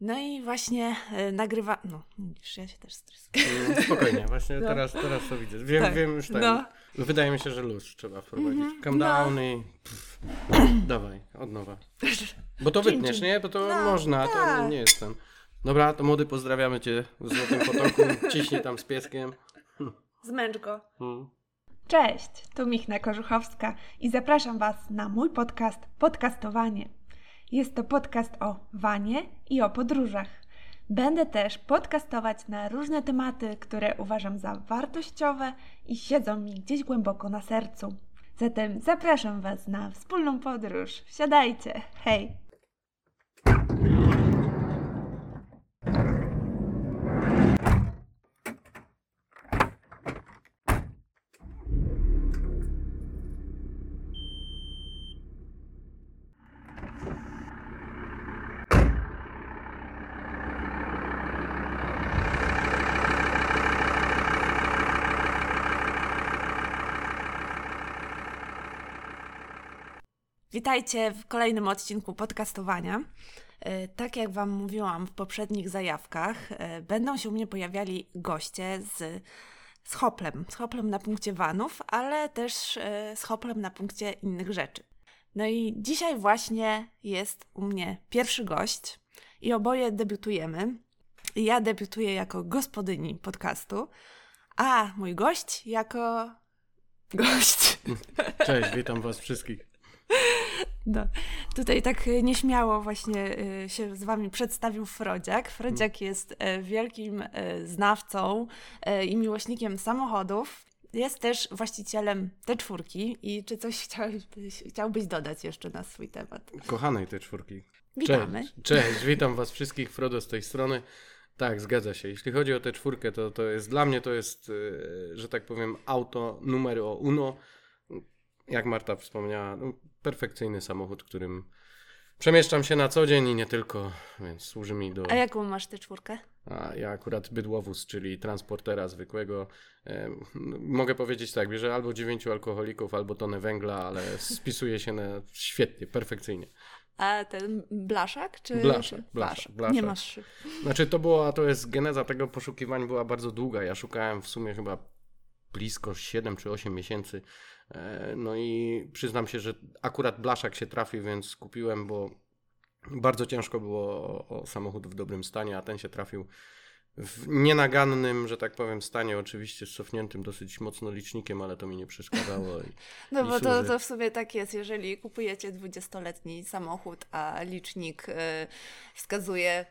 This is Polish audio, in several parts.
No i właśnie y, nagrywa. No, widzisz, ja się też stresuję. No, spokojnie, właśnie no. teraz, teraz to widzę. Wiem, tak. wiem już tak. No. Wydaje mi się, że luz trzeba wprowadzić. Mm -hmm. Calm down no. i. Pff, dawaj, od nowa. Bo to wytniesz, nie? Bo to no, można, to nie, tak. nie jest ten. Dobra, to młody, pozdrawiamy cię w Złotym Potoku. Ciśnij tam z pieskiem. Zmęcz go. Hmm. Cześć, tu Michna Korzuchowska i zapraszam Was na mój podcast Podcastowanie. Jest to podcast o wanie i o podróżach. Będę też podcastować na różne tematy, które uważam za wartościowe i siedzą mi gdzieś głęboko na sercu. Zatem zapraszam Was na wspólną podróż. Wsiadajcie! Hej! Witajcie w kolejnym odcinku podcastowania. E, tak jak Wam mówiłam w poprzednich zajawkach, e, będą się u mnie pojawiali goście z, z hoplem. Z hoplem na punkcie vanów, ale też e, z hoplem na punkcie innych rzeczy. No i dzisiaj właśnie jest u mnie pierwszy gość i oboje debiutujemy. Ja debiutuję jako gospodyni podcastu, a mój gość jako gość. Cześć, witam Was wszystkich. No, tutaj tak nieśmiało właśnie y, się z wami przedstawił Frodziak. Frodziak jest e, wielkim e, znawcą e, i miłośnikiem samochodów. Jest też właścicielem te czwórki i czy coś chciałbyś, chciałbyś dodać jeszcze na swój temat? Kochanej te czwórki. Witamy. Cześć, cześć, witam was wszystkich, Frodo z tej strony. Tak, zgadza się. Jeśli chodzi o tę czwórkę, to, to jest dla mnie to jest, że tak powiem, auto numero uno. Jak Marta wspomniała, no, perfekcyjny samochód, którym przemieszczam się na co dzień i nie tylko, więc służy mi do... A jaką masz tę czwórkę? A ja akurat bydłowóz, czyli transportera zwykłego. E, mogę powiedzieć tak, bierze albo dziewięciu alkoholików, albo tonę węgla, ale spisuje się na świetnie, perfekcyjnie. A ten blaszak? Czy... Blaszak, blaszak, blaszak. Nie masz szyb. Znaczy to była, to jest geneza tego poszukiwań była bardzo długa. Ja szukałem w sumie chyba blisko 7 czy 8 miesięcy no i przyznam się, że akurat blaszak się trafił, więc kupiłem, bo bardzo ciężko było o, o samochód w dobrym stanie, a ten się trafił w nienagannym, że tak powiem, stanie, oczywiście z cofniętym dosyć mocno licznikiem, ale to mi nie przeszkadzało. I, no bo to, to w sobie tak jest, jeżeli kupujecie 20-letni samochód, a licznik y, wskazuje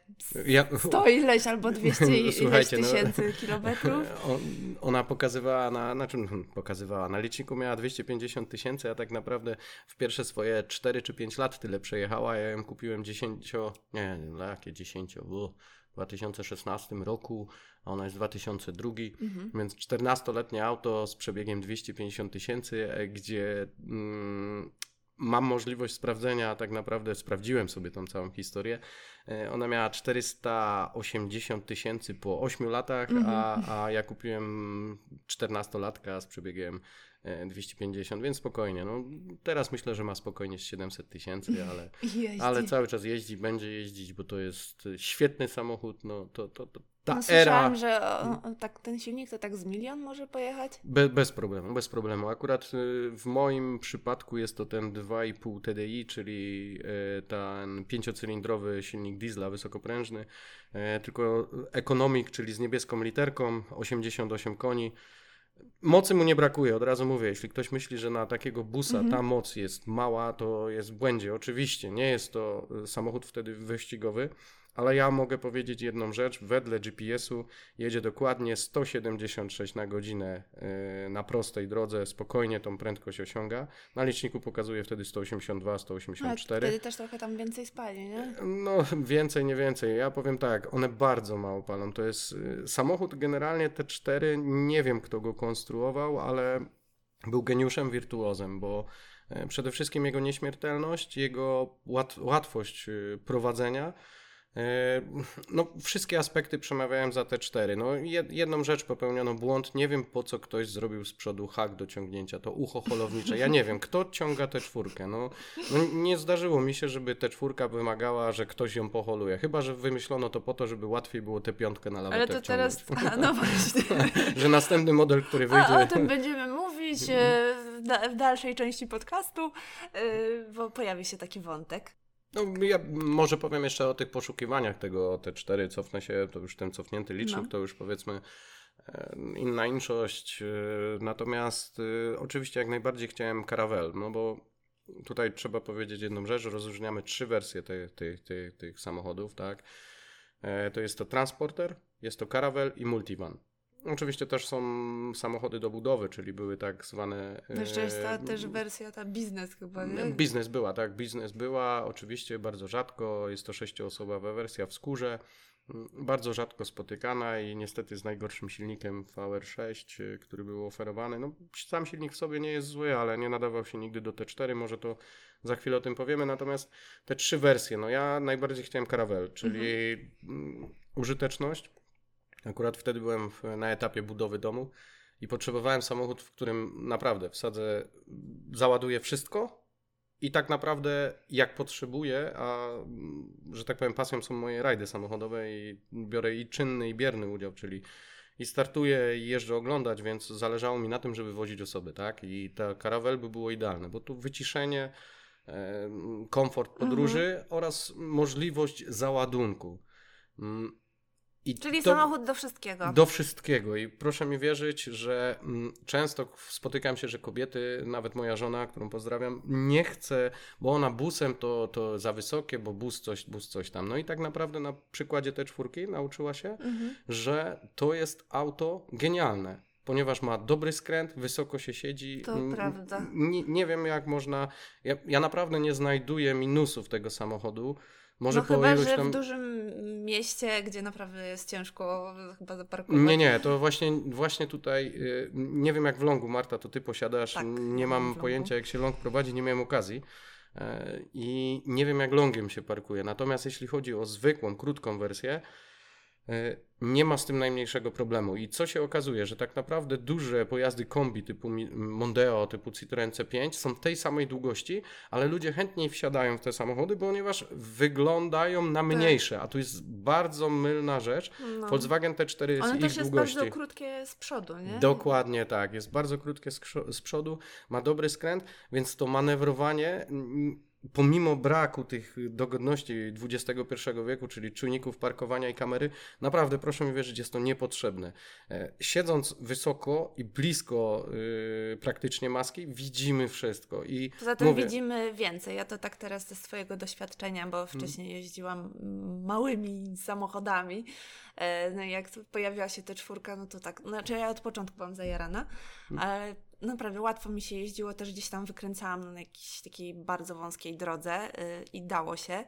ja, 100 ileś albo 200 ileś no, tysięcy no, kilometrów. On, ona pokazywała na, na czym pokazywała? Na liczniku miała 250 tysięcy, a tak naprawdę w pierwsze swoje 4 czy 5 lat tyle przejechała, ja ją kupiłem 10, nie, nie jakie 10, bo 2016 roku, a ona jest 2002, mhm. więc 14-letnie auto z przebiegiem 250 tysięcy, e, gdzie mm, mam możliwość sprawdzenia, tak naprawdę sprawdziłem sobie tą całą historię. E, ona miała 480 tysięcy po 8 latach, mhm. a, a ja kupiłem 14-latka z przebiegiem 250, e, więc spokojnie. No, teraz myślę, że ma spokojnie 700 tysięcy, ale, ale cały czas jeździ, będzie jeździć, bo to jest świetny samochód. No, to, to, to, ta no, słyszałam, era... że o, o, tak, ten silnik to tak z milion może pojechać? Be, bez problemu, bez problemu. Akurat y, w moim przypadku jest to ten 2,5 TDI, czyli y, ten pięciocylindrowy silnik diesla wysokoprężny, y, tylko ekonomik, czyli z niebieską literką, 88 koni. Mocy mu nie brakuje, od razu mówię. Jeśli ktoś myśli, że na takiego busa mhm. ta moc jest mała, to jest w błędzie. Oczywiście nie jest to samochód wtedy wyścigowy, ale ja mogę powiedzieć jedną rzecz. Wedle GPS-u jedzie dokładnie 176 na godzinę e, na prostej drodze, spokojnie tą prędkość osiąga. Na liczniku pokazuje wtedy 182, 184. wtedy też trochę tam więcej spali, nie? No, więcej, nie więcej. Ja powiem tak, one bardzo mało palą. To jest e, samochód generalnie te cztery, nie wiem kto go konstruował, ale był geniuszem wirtuozem, bo przede wszystkim jego nieśmiertelność, jego łat łatwość prowadzenia no, wszystkie aspekty przemawiają za te cztery. No, jedną rzecz popełniono błąd. Nie wiem, po co ktoś zrobił z przodu hak do ciągnięcia. To ucho holownicze. Ja nie wiem, kto ciąga tę czwórkę. No, no, nie zdarzyło mi się, żeby ta czwórka wymagała, że ktoś ją poholuje. Chyba, że wymyślono to po to, żeby łatwiej było tę piątkę na lawetę Ale to teraz, a, no właśnie. że następny model, który wyjdzie... A, o tym będziemy mówić e, w dalszej części podcastu, e, bo pojawi się taki wątek. No, ja może powiem jeszcze o tych poszukiwaniach tego, te cztery, cofnę się, to już ten cofnięty licznik, no. to już powiedzmy e, inna inszość. E, natomiast e, oczywiście jak najbardziej chciałem Caravelle, no bo tutaj trzeba powiedzieć jedną rzecz, rozróżniamy trzy wersje tych, tych, tych, tych samochodów, tak? To jest to Transporter, jest to Caravelle i Multivan. Oczywiście też są samochody do budowy, czyli były tak zwane. No jeszcze jest ta też wersja, ta biznes chyba, nie? Biznes była, tak, biznes była, oczywiście bardzo rzadko, jest to sześcioosobowa wersja w skórze, mm, bardzo rzadko spotykana i niestety z najgorszym silnikiem VR6, y, który był oferowany. No, sam silnik w sobie nie jest zły, ale nie nadawał się nigdy do T4, może to za chwilę o tym powiemy, natomiast te trzy wersje, no ja najbardziej chciałem Caravelle, czyli mhm. użyteczność, Akurat wtedy byłem na etapie budowy domu i potrzebowałem samochód, w którym naprawdę wsadzę, załaduję wszystko i tak naprawdę jak potrzebuję, a że tak powiem pasją są moje rajdy samochodowe i biorę i czynny i bierny udział, czyli i startuję i jeżdżę oglądać, więc zależało mi na tym, żeby wozić osoby, tak? I ta karavel by było idealne, bo tu wyciszenie, komfort podróży mhm. oraz możliwość załadunku. I Czyli to, samochód do wszystkiego. Do wszystkiego. I proszę mi wierzyć, że mm, często spotykam się, że kobiety, nawet moja żona, którą pozdrawiam, nie chce, bo ona busem to, to za wysokie, bo bus coś, bus coś tam. No i tak naprawdę na przykładzie tej czwórki nauczyła się, mhm. że to jest auto genialne ponieważ ma dobry skręt, wysoko się siedzi. To prawda. Nie, nie wiem, jak można. Ja, ja naprawdę nie znajduję minusów tego samochodu. Może no chyba, że tam... w dużym mieście, gdzie naprawdę jest ciężko chyba zaparkować. Nie, nie, to właśnie, właśnie tutaj, y, nie wiem jak w Longu, Marta, to ty posiadasz, tak, nie mam pojęcia jak się Long prowadzi, nie miałem okazji e, i nie wiem jak Longiem się parkuje. Natomiast jeśli chodzi o zwykłą, krótką wersję, nie ma z tym najmniejszego problemu. I co się okazuje, że tak naprawdę duże pojazdy kombi typu Mondeo, typu Citroen C5 są tej samej długości, ale ludzie chętniej wsiadają w te samochody, ponieważ wyglądają na tak. mniejsze, a tu jest bardzo mylna rzecz. No. Volkswagen T4 jest One ich też jest bardzo krótkie z przodu, nie? Dokładnie tak, jest bardzo krótkie z przodu, ma dobry skręt, więc to manewrowanie pomimo braku tych dogodności XXI wieku, czyli czujników parkowania i kamery, naprawdę proszę mi wierzyć, jest to niepotrzebne. E, siedząc wysoko i blisko yy, praktycznie maski, widzimy wszystko. I Poza tym mówię, widzimy więcej. Ja to tak teraz ze swojego doświadczenia, bo hmm. wcześniej jeździłam małymi samochodami. E, no jak pojawiła się ta czwórka, no to tak, znaczy ja od początku byłam zajarana, hmm. ale naprawdę łatwo mi się jeździło, też gdzieś tam wykręcałam na jakiejś takiej bardzo wąskiej drodze yy, i dało się.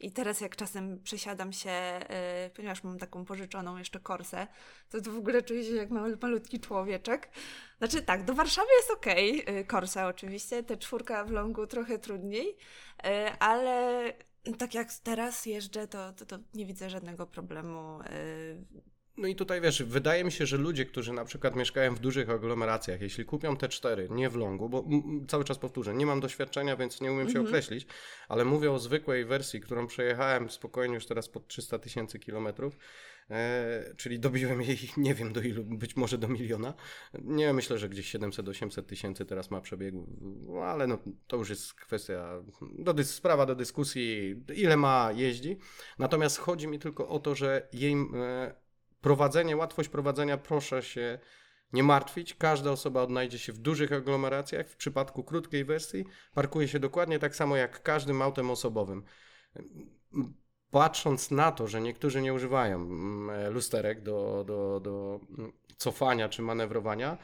I teraz jak czasem przesiadam się, yy, ponieważ mam taką pożyczoną jeszcze korsę, to, to w ogóle czuję się jak mały, malutki człowieczek. Znaczy tak, do Warszawy jest okej, okay, yy, korsa oczywiście, te czwórka w longu trochę trudniej, yy, ale tak jak teraz jeżdżę, to, to, to nie widzę żadnego problemu yy, no i tutaj wiesz, wydaje mi się, że ludzie, którzy na przykład mieszkają w dużych aglomeracjach, jeśli kupią te cztery, nie w longu, bo cały czas powtórzę, nie mam doświadczenia, więc nie umiem się mhm. określić, ale mówię o zwykłej wersji, którą przejechałem spokojnie już teraz pod 300 tysięcy kilometrów, e, czyli dobiłem jej, nie wiem do ilu, być może do miliona. Nie myślę, że gdzieś 700-800 tysięcy teraz ma przebiegu, no, ale no, to już jest kwestia, do, sprawa do dyskusji, ile ma jeździ. Natomiast chodzi mi tylko o to, że jej e, prowadzenie, łatwość prowadzenia, proszę się nie martwić. Każda osoba odnajdzie się w dużych aglomeracjach. W przypadku krótkiej wersji parkuje się dokładnie tak samo jak każdym autem osobowym. Patrząc na to, że niektórzy nie używają mm, lusterek do, do, do mm, cofania czy manewrowania,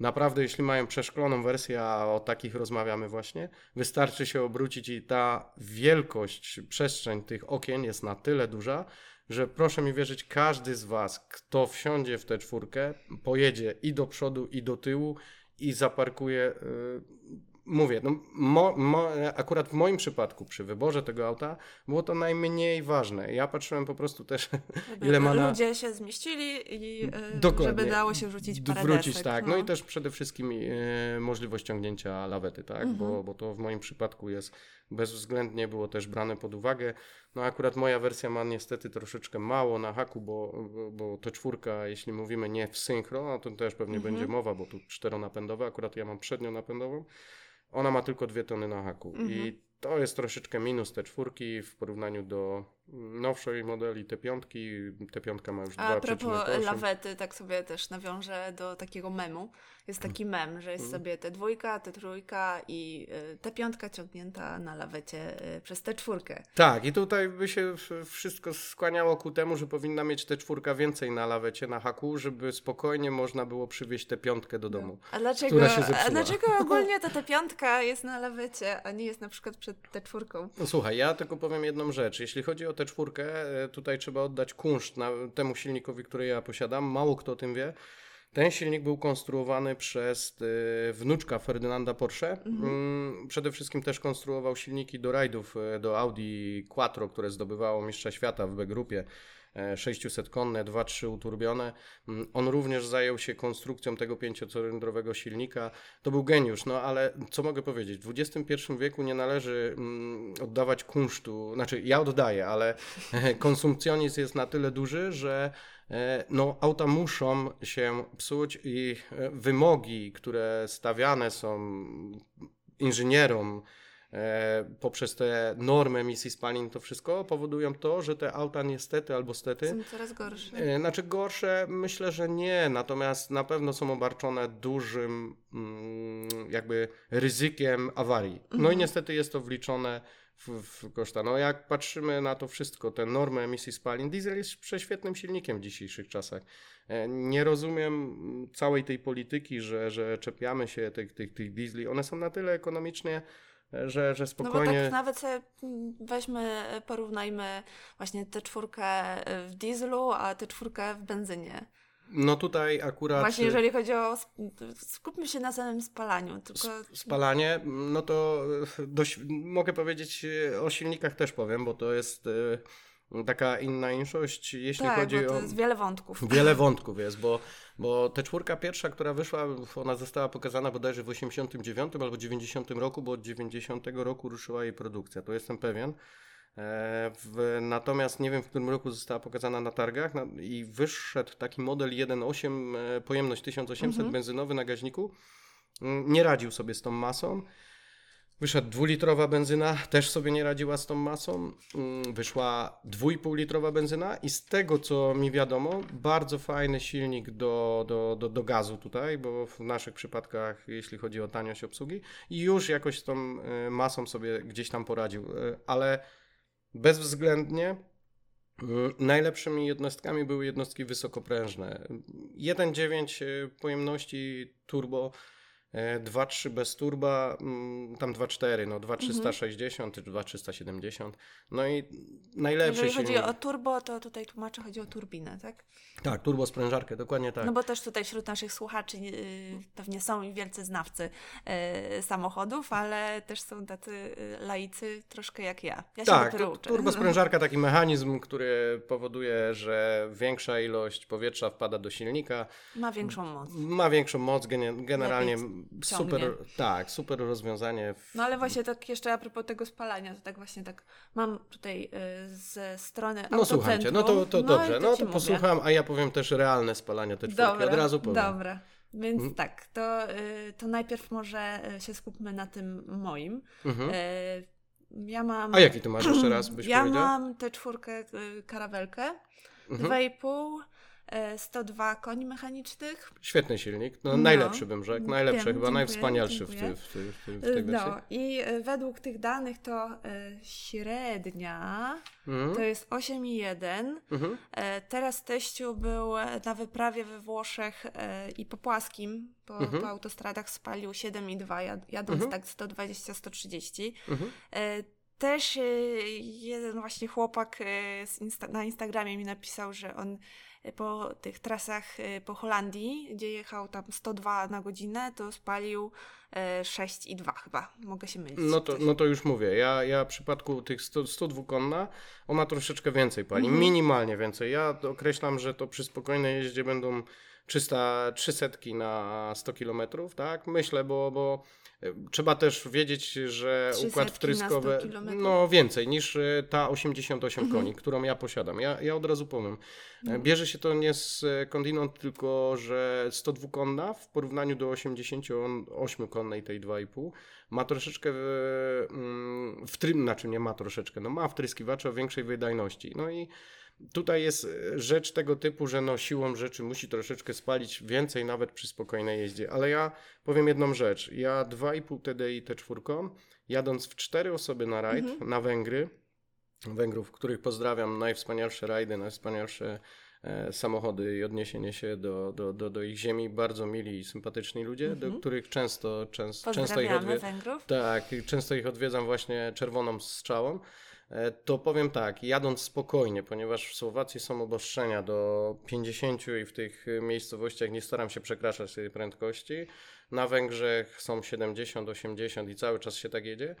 Naprawdę, jeśli mają przeszkloną wersję, a o takich rozmawiamy właśnie, wystarczy się obrócić i ta wielkość, przestrzeń tych okien jest na tyle duża, że proszę mi wierzyć, każdy z Was, kto wsiądzie w tę czwórkę, pojedzie i do przodu, i do tyłu i zaparkuje y, mówię, no, mo, mo, akurat w moim przypadku przy wyborze tego auta było to najmniej ważne. Ja patrzyłem po prostu też, Żeby ile ma na... ludzie się zmieścili i Dokładnie. żeby dało się wrzucić parę Wrócić, desek, tak. No. i też przede wszystkim e, możliwość ściągnięcia lawety, tak? Mhm. Bo, bo to w moim przypadku jest bezwzględnie było też brane pod uwagę. No akurat moja wersja ma niestety troszeczkę mało na haku, bo, bo, to czwórka, jeśli mówimy nie w synchro, no to też pewnie Mhm. będzie mowa, bo tu czteronapędowe, akurat ja mam przednionapędową. Ona ma tylko dwie tony na haku Mhm. i to jest troszeczkę minus te czwórki w porównaniu do nowszej modeli T5. T5 ma już A 2,8. propos lawety, tak sobie też nawiążę do takiego memu. Jest taki mem, że jest Mhm. sobie te dwójka, te trójka i y, te piątka ciągnięta na lawecie y, przez tę czwórkę. Tak, i tutaj by się wszystko skłaniało ku temu, że powinna mieć te czwórka więcej na lawecie, na haku, żeby spokojnie można było przywieźć tę piątkę do domu. A dlaczego, a dlaczego ogólnie ta, ta piątka jest na lawecie, a nie jest na przykład przed tę czwórką? No słuchaj, ja tylko powiem jedną rzecz. Jeśli chodzi o tę czwórkę, e, tutaj trzeba oddać kunszt na, temu silnikowi, który ja posiadam. Mało kto o tym wie. Ten silnik był konstruowany przez e, wnuczka Ferdynanda Porsche. Mm, Przede wszystkim też konstruował silniki do rajdów, e, do Audi Quattro, które zdobywało mistrza świata w B-grupie. E, 600-konne, 2-3 uturbione. Mm, On również zajął się konstrukcją tego pięciocylindrowego silnika. To był geniusz, no ale co mogę powiedzieć? W XXI wieku nie należy mm, oddawać kunsztu, znaczy ja oddaję, ale konsumpcjonizm jest na tyle duży, że e, no, auta muszą się psuć i e, wymogi, które stawiane są inżynierom e, poprzez te normy emisji spalin, to wszystko powodują to, że te auta niestety albo stety Są coraz gorsze. E, Znaczy gorsze myślę, że nie, natomiast na pewno są obarczone dużym mm, jakby ryzykiem awarii. No i Mhm. niestety jest to wliczone w, w koszta. No jak patrzymy na to wszystko, te normy emisji spalin, diesel jest prześwietnym silnikiem w dzisiejszych czasach. E, Nie rozumiem całej tej polityki, że, że czepiamy się tych, tych, tych diesli. One są na tyle ekonomicznie, że, że No bo spokojnie... tak nawet sobie weźmy, porównajmy właśnie tę czwórkę w dieslu, a tę czwórkę w benzynie. No tutaj akurat... Właśnie jeżeli chodzi o... Skupmy się na samym spalaniu, tylko... Spalanie, no to dość, mogę powiedzieć o silnikach też powiem, bo to jest e, taka inna inszość, jeśli tak, chodzi bo to o... jest wiele wątków. Wiele wątków jest, bo, bo te czwórka pierwsza, która wyszła, ona została pokazana bodajże w 89 albo 90 roku, bo od 90 roku ruszyła jej produkcja, to jestem pewien. E, W, natomiast nie wiem, w którym roku została pokazana na targach na, i wyszedł taki model 1.8, e, pojemność 1800 Mhm. benzynowy na gaźniku. Mm, Nie radził sobie z tą masą. Wyszedł dwulitrowa benzyna, też sobie nie radziła z tą masą. Mm, Wyszła 2,5 litrowa benzyna i z tego co mi wiadomo, bardzo fajny silnik do, do, do, do gazu tutaj, bo w naszych przypadkach, jeśli chodzi o taniość obsługi, i już jakoś z tą e, masą sobie gdzieś tam poradził, E, ale bezwzględnie mm, najlepszymi jednostkami były jednostki wysokoprężne. 1,9 e, pojemności turbo, 2,3 bez turba, mm, tam 2,4, no 2,360 czy 2,370. No i najlepszy Jeżeli chodzi silnik. o turbo, to tutaj tłumaczę, chodzi o turbinę, tak? Tak, turbo sprężarkę, dokładnie tak. No bo też tutaj wśród naszych słuchaczy yy, pewnie są i wielcy znawcy yy, samochodów, ale też są tacy yy, laicy troszkę jak ja. Ja się Tak, dopiero uczę. turbo sprężarka taki mechanizm, który powoduje, że większa ilość powietrza wpada do silnika, Ma większą moc. ma większą moc, gene- generalnie Super, tak, super rozwiązanie. W, No ale właśnie tak jeszcze a propos tego spalania, to tak właśnie tak mam tutaj yy, ze strony no słuchajcie, no to, to i dobrze, no to mówię. posłucham, a ja powiem też realne spalanie te czwórki, Dobra, od razu powiem. dobra. Więc Mm. tak, to, y, to najpierw może y, się skupmy na tym moim. Mhm. Y, Ja mam. A jaki ty masz jeszcze raz, byś Ja powiedział? mam tę czwórkę y, karawelkę, Mhm. 2,5, y, 102 koni mechanicznych. Świetny silnik, no, No. najlepszy bym rzekł, najlepszy, Wiem, chyba dziękuję, najwspanialszy w, dziękuję. w, ty, w, ty, w tej wersji. No i y, według tych danych to średnia Mhm. to jest 8,1. Mhm. E, Teraz teściu był e, na wyprawie we Włoszech e, i po płaskim, po, Mhm. po autostradach spalił 7,2, jad- jadąc Mhm. tak 120-130. Mhm. E, też jeden właśnie chłopak na Instagramie mi napisał, że on po tych trasach po Holandii, gdzie jechał tam 102 na godzinę, to spalił 6,2 chyba. Mogę się mylić. No to, no to już mówię. Ja, ja w przypadku tych 100, 102 konna, ona troszeczkę więcej pali. Mhm. Minimalnie więcej. Ja określam, że to przy spokojnej jeździe będą 300, 300 na 100 km, tak? Myślę, bo, bo e, trzeba też wiedzieć, że układ wtryskowy, no więcej niż e, ta 88 mhm. koni, którą ja posiadam. Ja, ja od razu powiem. No. Bierze się to nie z kondinąd, tylko że 102 konna w porównaniu do 88 konnej tej 2,5 ma troszeczkę mm, w trym, znaczy nie ma troszeczkę, no ma wtryskiwacze o większej wydajności. No i Tutaj jest e, rzecz tego typu, że no siłą rzeczy musi troszeczkę spalić więcej nawet przy spokojnej jeździe. Ale ja powiem jedną rzecz. Ja 2,5 TDI T4, jadąc w cztery osoby na rajd, mhm. na Węgry, Węgrów, których pozdrawiam, najwspanialsze rajdy, najwspanialsze e, samochody i odniesienie się do, do, do, do, ich ziemi. Bardzo mili i sympatyczni ludzie, do mhm. których często, często, często ich odwiedzam. Tak, często ich odwiedzam właśnie czerwoną strzałą. E, to powiem tak, jadąc spokojnie, ponieważ w Słowacji są obostrzenia do 50 i w tych miejscowościach nie staram się przekraczać tej prędkości. Na Węgrzech są 70, 80 i cały czas się tak jedzie.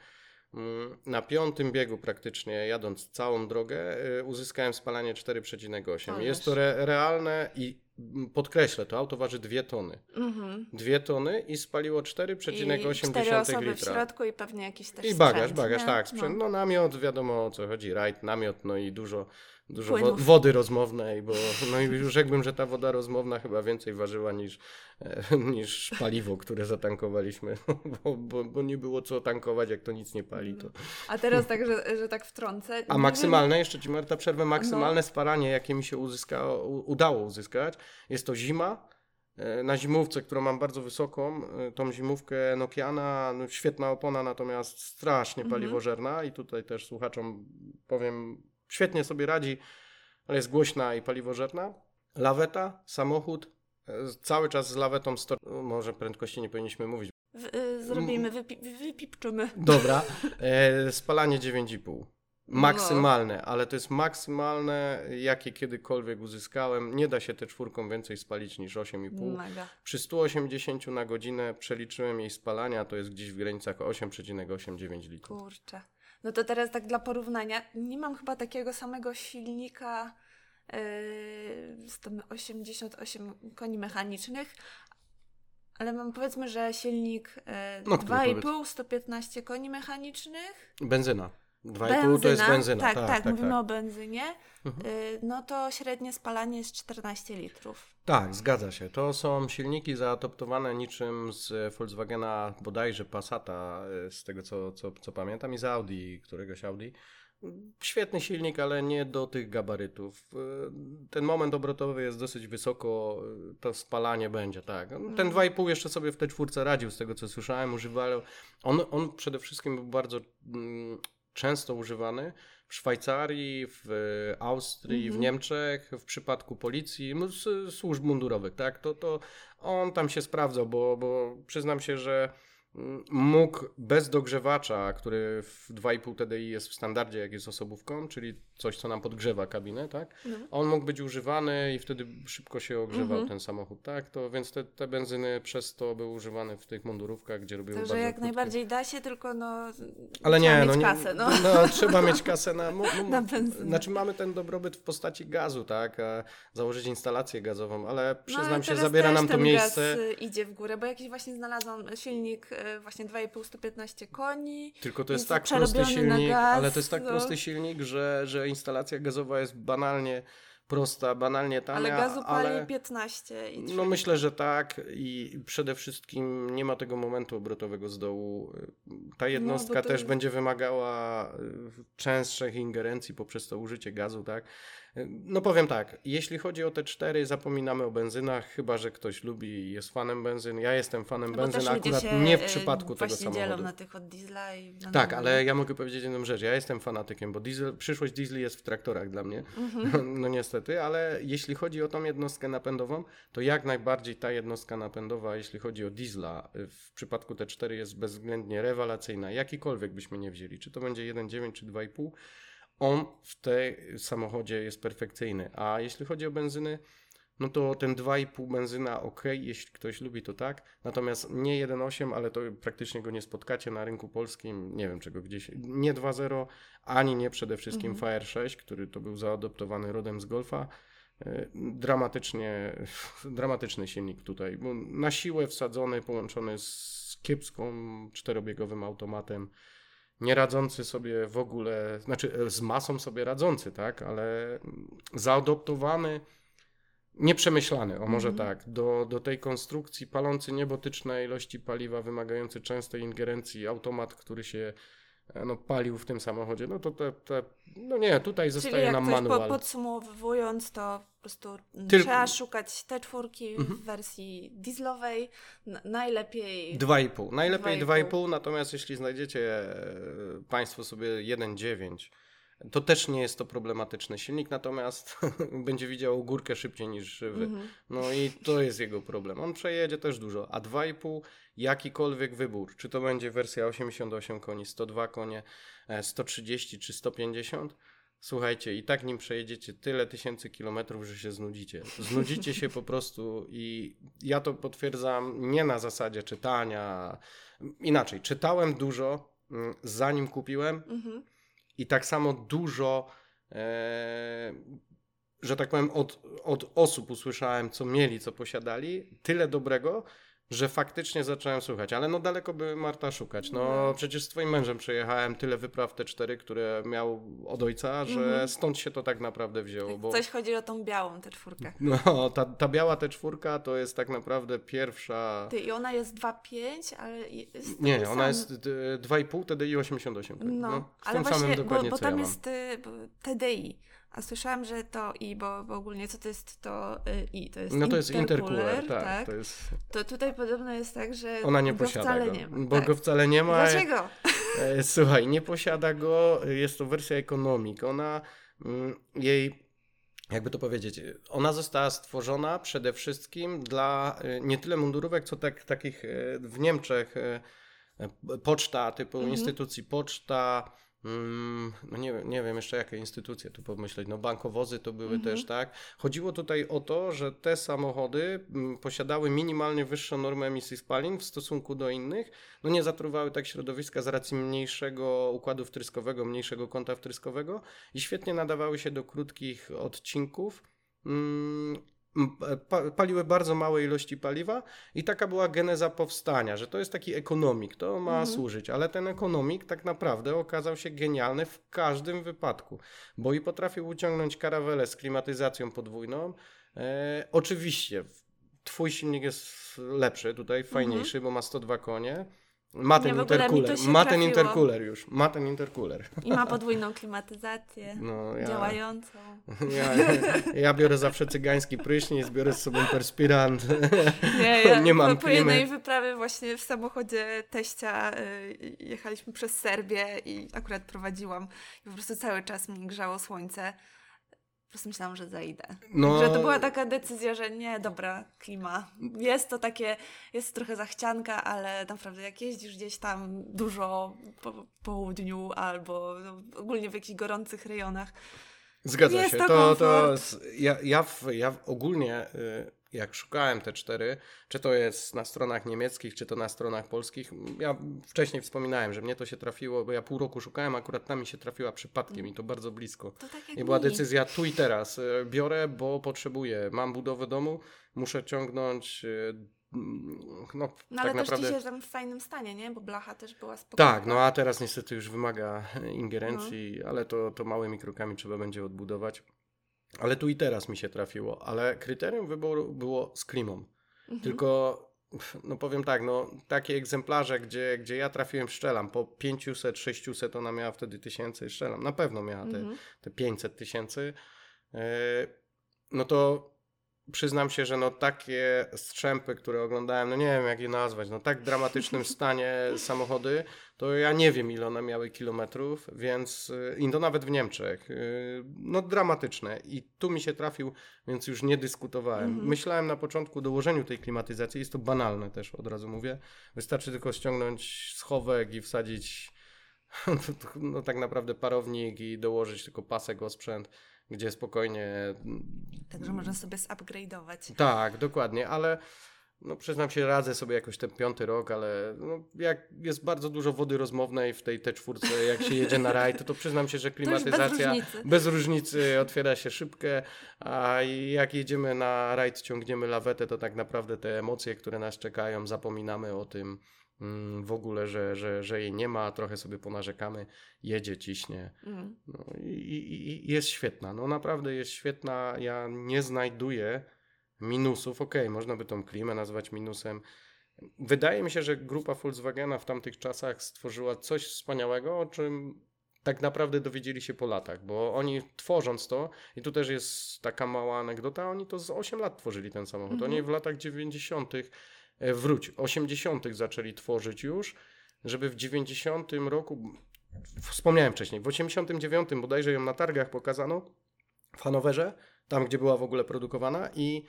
Mm, na piątym biegu praktycznie, jadąc całą drogę, e, uzyskałem spalanie 4,8. Jest to re realne i podkreślę, to auto waży 2 tony. Mhm. 2 tony i spaliło 4,8 litra. w środku i pewnie jakiś też I bagaż, sprzęt, bagaż, nie? tak, sprzęt. No. no namiot, wiadomo o co chodzi, rajd, namiot, no i dużo dużo wo wody rozmownej, bo no i już rzekłbym, że ta woda rozmowna chyba więcej ważyła niż, e, niż paliwo, które zatankowaliśmy, bo, bo, bo, nie było co tankować, jak to nic nie pali. To... A teraz tak, że, że tak wtrącę. A maksymalne, wiem... jeszcze Ci Marta przerwę, maksymalne no. sparanie, jakie mi się uzyskało, udało uzyskać, jest to zima, e, na zimówce, którą mam bardzo wysoką, e, tą zimówkę Nokiana, no świetna opona, natomiast strasznie mhm. paliwożerna i tutaj też słuchaczom powiem Świetnie sobie radzi, ale jest głośna i paliwożerna. Laweta, samochód, e, cały czas z lawetą, sto... może prędkości nie powinniśmy mówić. W, y, zrobimy, wypi wypipczymy. Dobra, e, spalanie 9,5. Maksymalne, no. ale to jest maksymalne, jakie kiedykolwiek uzyskałem. Nie da się te czwórką więcej spalić niż 8,5. Mega. Przy 180 na godzinę przeliczyłem jej spalania, to jest gdzieś w granicach 8,89 litrów. Kurczę. No to teraz tak dla porównania, nie mam chyba takiego samego silnika yy, z 88 koni mechanicznych, ale mam powiedzmy, że silnik yy, no, 2,5, 115 koni mechanicznych. Benzyna. 2,5 to jest benzyna. Tak, tak, tak, tak mówimy tak. o benzynie. Mhm. Y, no to średnie spalanie jest 14 litrów. Tak, zgadza się. To są silniki zaadoptowane niczym z Volkswagena, bodajże Passata, y, z tego co, co, co pamiętam, i z Audi, któregoś Audi. Świetny silnik, ale nie do tych gabarytów. Y, ten moment obrotowy jest dosyć wysoko, to spalanie będzie, tak. Ten 2,5 mm. jeszcze sobie w tej czwórce radził, z tego co słyszałem, używali. On, on przede wszystkim był bardzo mm, często używany w Szwajcarii, w Austrii, mhm. w Niemczech, w przypadku policji, no, służb mundurowych, tak? To, to on tam się sprawdzał, bo, bo przyznam się, że mógł bez dogrzewacza, który w 2,5 TDI jest w standardzie, jak jest osobówką, czyli coś, co nam podgrzewa kabinę, tak? No. On mógł być używany i wtedy szybko się ogrzewał mhm. ten samochód, tak? To, więc te, te benzyny przez to były używane w tych mundurówkach, gdzie robiły Także jak krótkie. najbardziej da się, tylko no Ale nie, no, mieć kasę, no. no. trzeba mieć kasę na, no, na benzynę. Znaczy mamy ten dobrobyt w postaci gazu, tak? A założyć instalację gazową, ale przyznam no, się, zabiera nam to miejsce. Gaz idzie w górę, bo jakiś właśnie znalazłam silnik y, właśnie 2,5 115 koni. Tylko to jest tak prosty silnik, ale to jest tak no. prosty silnik, że, że instalacja gazowa jest banalnie prosta, banalnie tania. Ale gazu pali ale... 15 i 3. No myślę, że tak i przede wszystkim nie ma tego momentu obrotowego z dołu. Ta no, jednostka no, też jest... będzie wymagała y, częstszych ingerencji poprzez to użycie gazu, tak? No powiem tak, jeśli chodzi o te cztery, zapominamy o benzynach, chyba że ktoś lubi i jest fanem benzyn. Ja jestem fanem No benzyn, akurat nie w y, przypadku tego właśnie dzielą samochodu. na tych od diesla i na Tak, ale ja mogę powiedzieć jedną rzecz. Ja jestem fanatykiem, bo diesel, przyszłość diesli jest w traktorach dla mnie. Mhm. No niestety, ale jeśli chodzi o tą jednostkę napędową, to jak najbardziej ta jednostka napędowa, jeśli chodzi o diesla, w przypadku T4 jest bezwzględnie rewelacyjna. Jakikolwiek byśmy nie wzięli, czy to będzie 1.9 czy 2.5, on w tej samochodzie jest perfekcyjny. A jeśli chodzi o benzyny, no to ten 2,5 benzyna ok, jeśli ktoś lubi to tak, natomiast nie 1,8, ale to praktycznie go nie spotkacie na rynku polskim, nie wiem czego gdzieś, nie 2,0, ani nie przede wszystkim Mhm. Fire 6, który to był zaadoptowany rodem z Golfa. E, Dramatycznie, dramatyczny silnik tutaj, bo na siłę wsadzony, połączony z kiepską czterobiegowym automatem, nie radzący sobie w ogóle, znaczy e, z masą sobie radzący, tak, ale zaadoptowany, nieprzemyślany, o może Mhm. tak, do, do tej konstrukcji palący niebotyczne ilości paliwa, wymagający częstej ingerencji, automat, który się no, palił w tym samochodzie, no to te, te no nie, tutaj Czyli zostaje jak nam coś po, manual. podsumowując, to po prostu mm, Tyl- trzeba szukać te czwórki Mhm. w wersji dieslowej, najlepiej 2,5. Najlepiej 2,5. 2,5, natomiast jeśli znajdziecie e, Państwo sobie 1,9, to też nie jest to problematyczny silnik, natomiast będzie widział górkę szybciej niż wy. Mhm. No i to jest jego problem. On przejedzie też dużo, a 2,5 jakikolwiek wybór, czy to będzie wersja 88 koni, 102 konie, e, 130 czy 150, słuchajcie, i tak nim przejedziecie tyle tysięcy kilometrów, że się znudzicie. Znudzicie się po prostu i ja to potwierdzam nie na zasadzie czytania, inaczej, czytałem dużo mm, zanim kupiłem, Mhm. I tak samo dużo, e, że tak powiem, od, od osób usłyszałem, co mieli, co posiadali, tyle dobrego, że faktycznie zacząłem słuchać. Ale no daleko by Marta szukać. No No. przecież z twoim mężem przejechałem tyle wypraw T4, które miał od ojca, że Mhm. stąd się to tak naprawdę wzięło. Bo... Coś chodzi o tą białą, tę czwórkę. No, ta, ta biała T4 to jest tak naprawdę pierwsza... Ty, I ona jest 2,5, ale jest Nie, ona sam. jest d- 2,5 TDI 88. tak? No, z ale właśnie, bo, bo ja tam mam. jest y, TDI, a słyszałam, że to i, bo, bo ogólnie co to jest to y, i, to jest No to jest intercooler, intercooler, tak, To jest... To tutaj podobno jest tak, że Ona nie go posiada wcale go, nie ma. bo tak. go wcale nie ma. Dlaczego? E, Słuchaj, nie posiada go, jest to wersja Economic. Ona, mm, jej, jakby to powiedzieć, ona została stworzona przede wszystkim dla e, nie tyle mundurówek, co tak, takich e, w Niemczech poczta, typu Mhm. instytucji poczta, no nie, wiem- nie wiem jeszcze jakie instytucje tu pomyśleć, no bankowozy to były Mhm. też, tak? Chodziło tutaj o to, że te samochody mm, posiadały minimalnie wyższą normę emisji spalin w stosunku do innych, no nie zatruwały tak środowiska z racji mniejszego układu wtryskowego, mniejszego kąta wtryskowego i świetnie nadawały się do krótkich odcinków. Pa, paliły bardzo małe ilości paliwa i taka była geneza powstania, że to jest taki ekonomik, to ma Mhm. służyć, ale ten ekonomik tak naprawdę okazał się genialny w każdym wypadku, bo i potrafił uciągnąć karawelę z klimatyzacją podwójną. E, oczywiście twój silnik jest lepszy, tutaj fajniejszy, bo ma 102 konie. Ma ten Nie, intercooler, ma ten intercooler już, ma ten intercooler. I ma podwójną klimatyzację No, ja, działającą. ja, ja biorę zawsze cygański prysznic, biorę z sobą perspirant. Nie, ja Nie mam po, po jednej wyprawie właśnie w samochodzie teścia y, jechaliśmy przez Serbię i akurat prowadziłam i po prostu cały czas mi grzało słońce. Po prostu myślałam, że zajdę. No, Że to była taka decyzja, że nie, dobra, klima. Jest to takie, jest trochę zachcianka, ale naprawdę jak jeździsz gdzieś tam dużo po południu albo no, ogólnie w jakichś gorących rejonach, Zgadza Jest się. to To, to, ja, ja, w, ja ogólnie, y, jak szukałem te cztery, czy to jest na stronach niemieckich, czy to na stronach polskich, ja wcześniej wspominałem, że mnie to się trafiło, bo ja pół roku szukałem, akurat ta mi się trafiła przypadkiem i to bardzo blisko. to tak jak I była mi. decyzja tu i teraz. y, Biorę, bo potrzebuję. Mam budowę domu, muszę ciągnąć. y, mm, No, No ale tak też naprawdę. dzisiaj tam w fajnym stanie, nie? Bo blacha też była spokojna. Tak, no a teraz niestety już wymaga ingerencji, ale to, to małymi krokami trzeba będzie odbudować. Ale tu i teraz mi się trafiło, ale kryterium wyboru było klimą. Mhm. Tylko, no powiem tak, no takie egzemplarze, gdzie, gdzie ja trafiłem szczelam, po 500, 600 ona miała wtedy tysięcy szczelam, na pewno miała te, Mhm. te 500 tysięcy. no to przyznam się, że no takie strzępy, które oglądałem, no nie wiem jak je nazwać, no tak dramatycznym stanie samochody, to ja nie wiem ile one miały kilometrów, więc y, i to nawet w Niemczech, y, no dramatyczne i tu mi się trafił, więc już nie dyskutowałem. Mhm. Myślałem na początku dołożeniu tej klimatyzacji, jest to banalne też od razu mówię, wystarczy tylko ściągnąć schowek i wsadzić no tak naprawdę parownik i dołożyć tylko pasek o sprzęt gdzie spokojnie. Także można sobie zupgrade'ować. Tak, dokładnie, ale no przyznam się, radzę sobie jakoś ten piąty rok, ale no, jak jest bardzo dużo wody rozmownej w tej T4, jak się jedzie na rajd, to, to przyznam się, że klimatyzacja bez różnicy. bez różnicy otwiera się szybkę, a jak jedziemy na rajd, ciągniemy lawetę, to tak naprawdę te emocje, które nas czekają, zapominamy o tym, Mm, w ogóle, że, że, że jej nie ma, trochę sobie ponarzekamy, jedzie, ciśnie. Mm. No, i, i, i, jest świetna. No naprawdę jest świetna. Ja nie znajduję minusów. Okej, okay, można by tą klimę nazwać minusem. Wydaje mi się, że grupa Volkswagena w tamtych czasach stworzyła coś wspaniałego, o czym tak naprawdę dowiedzieli się po latach, bo oni tworząc to, i tu też jest taka mała anegdota, oni to z 8 lat tworzyli ten samochód. -hmm. Oni w latach 90 E, wróć, 80. zaczęli tworzyć już, żeby w 90 roku, wspomniałem wcześniej, w 89 bodajże ją na targach pokazano w Hanowerze, tam gdzie była w ogóle produkowana i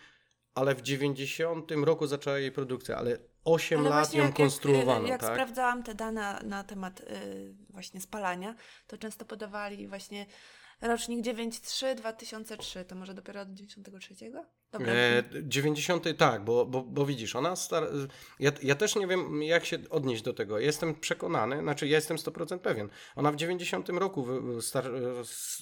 ale w 90 roku zaczęła jej produkcja, ale 8 ale lat ją jak, konstruowano. Jak, jak tak? sprawdzałam te dane na temat y, właśnie spalania, to często podawali właśnie rocznik 93, 2003, to może dopiero od 93? Dobra. E, 90, tak, bo, bo, bo widzisz, ona star... ja, ja też nie wiem, jak się odnieść do tego. Jestem przekonany, znaczy ja jestem 100% pewien. Ona w 90 roku star...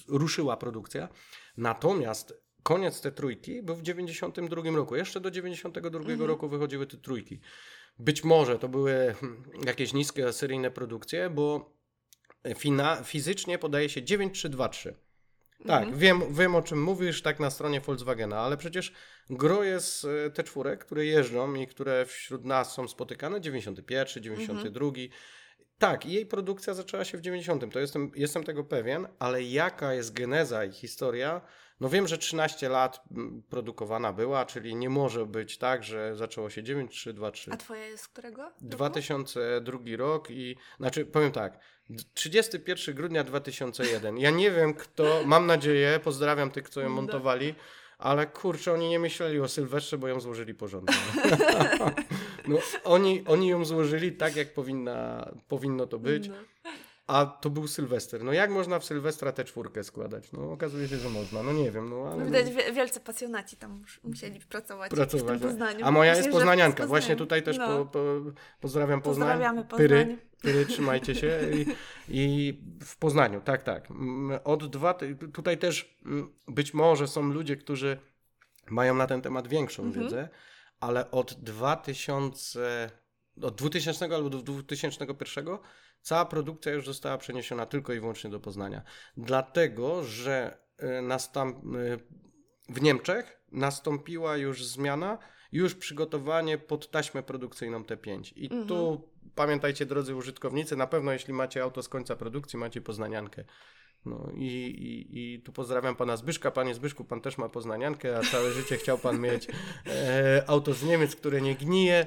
ruszyła produkcja, natomiast koniec te trójki był w 92 roku. Jeszcze do 92 mhm. roku wychodziły te trójki. Być może to były hmm, jakieś niskie seryjne produkcje, bo fina, fizycznie podaje się 9323. Tak, mhm. wiem, wiem o czym mówisz, tak na stronie Volkswagena, ale przecież gro jest e, te czwórek, które jeżdżą i które wśród nas są spotykane, 91, 92. Mhm. Tak, i jej produkcja zaczęła się w 90. To jestem, jestem tego pewien, ale jaka jest geneza i historia? No wiem, że 13 lat produkowana była, czyli nie może być tak, że zaczęło się 9, 3, 2, 3. A twoja jest z którego? 2002 rok i znaczy powiem tak, 31 grudnia 2001. Ja nie wiem kto, mam nadzieję, pozdrawiam tych, co ją montowali, ale kurczę, oni nie myśleli o Sylwestrze, bo ją złożyli porządnie. no, oni, oni ją złożyli tak, jak powinna, powinno to być. No a to był Sylwester. No jak można w Sylwestra tę czwórkę składać? No okazuje się, że można. No nie wiem. No, ale... Widać wielcy pasjonaci tam musieli pracować, pracować w tym tak. Poznaniu. A moja Myślę, jest poznanianka. Właśnie tutaj też no. po, po, pozdrawiam Poznań. Pozdrawiamy Poznań. Pyry, pyry trzymajcie się. I, I, w Poznaniu, tak, tak. Od dwa, tutaj też być może są ludzie, którzy mają na ten temat większą mhm. wiedzę, ale od 2000, od 2000 albo do 2001 Cała produkcja już została przeniesiona tylko i wyłącznie do Poznania. Dlatego, że y, nastąp... Y, w Niemczech nastąpiła już zmiana, już przygotowanie pod taśmę produkcyjną T5. I mhm. tu pamiętajcie, drodzy użytkownicy, na pewno jeśli macie auto z końca produkcji, macie poznaniankę. No i, i, i tu pozdrawiam pana Zbyszka. Panie Zbyszku, pan też ma poznaniankę, a całe życie chciał pan mieć e, auto z Niemiec, które nie gnije.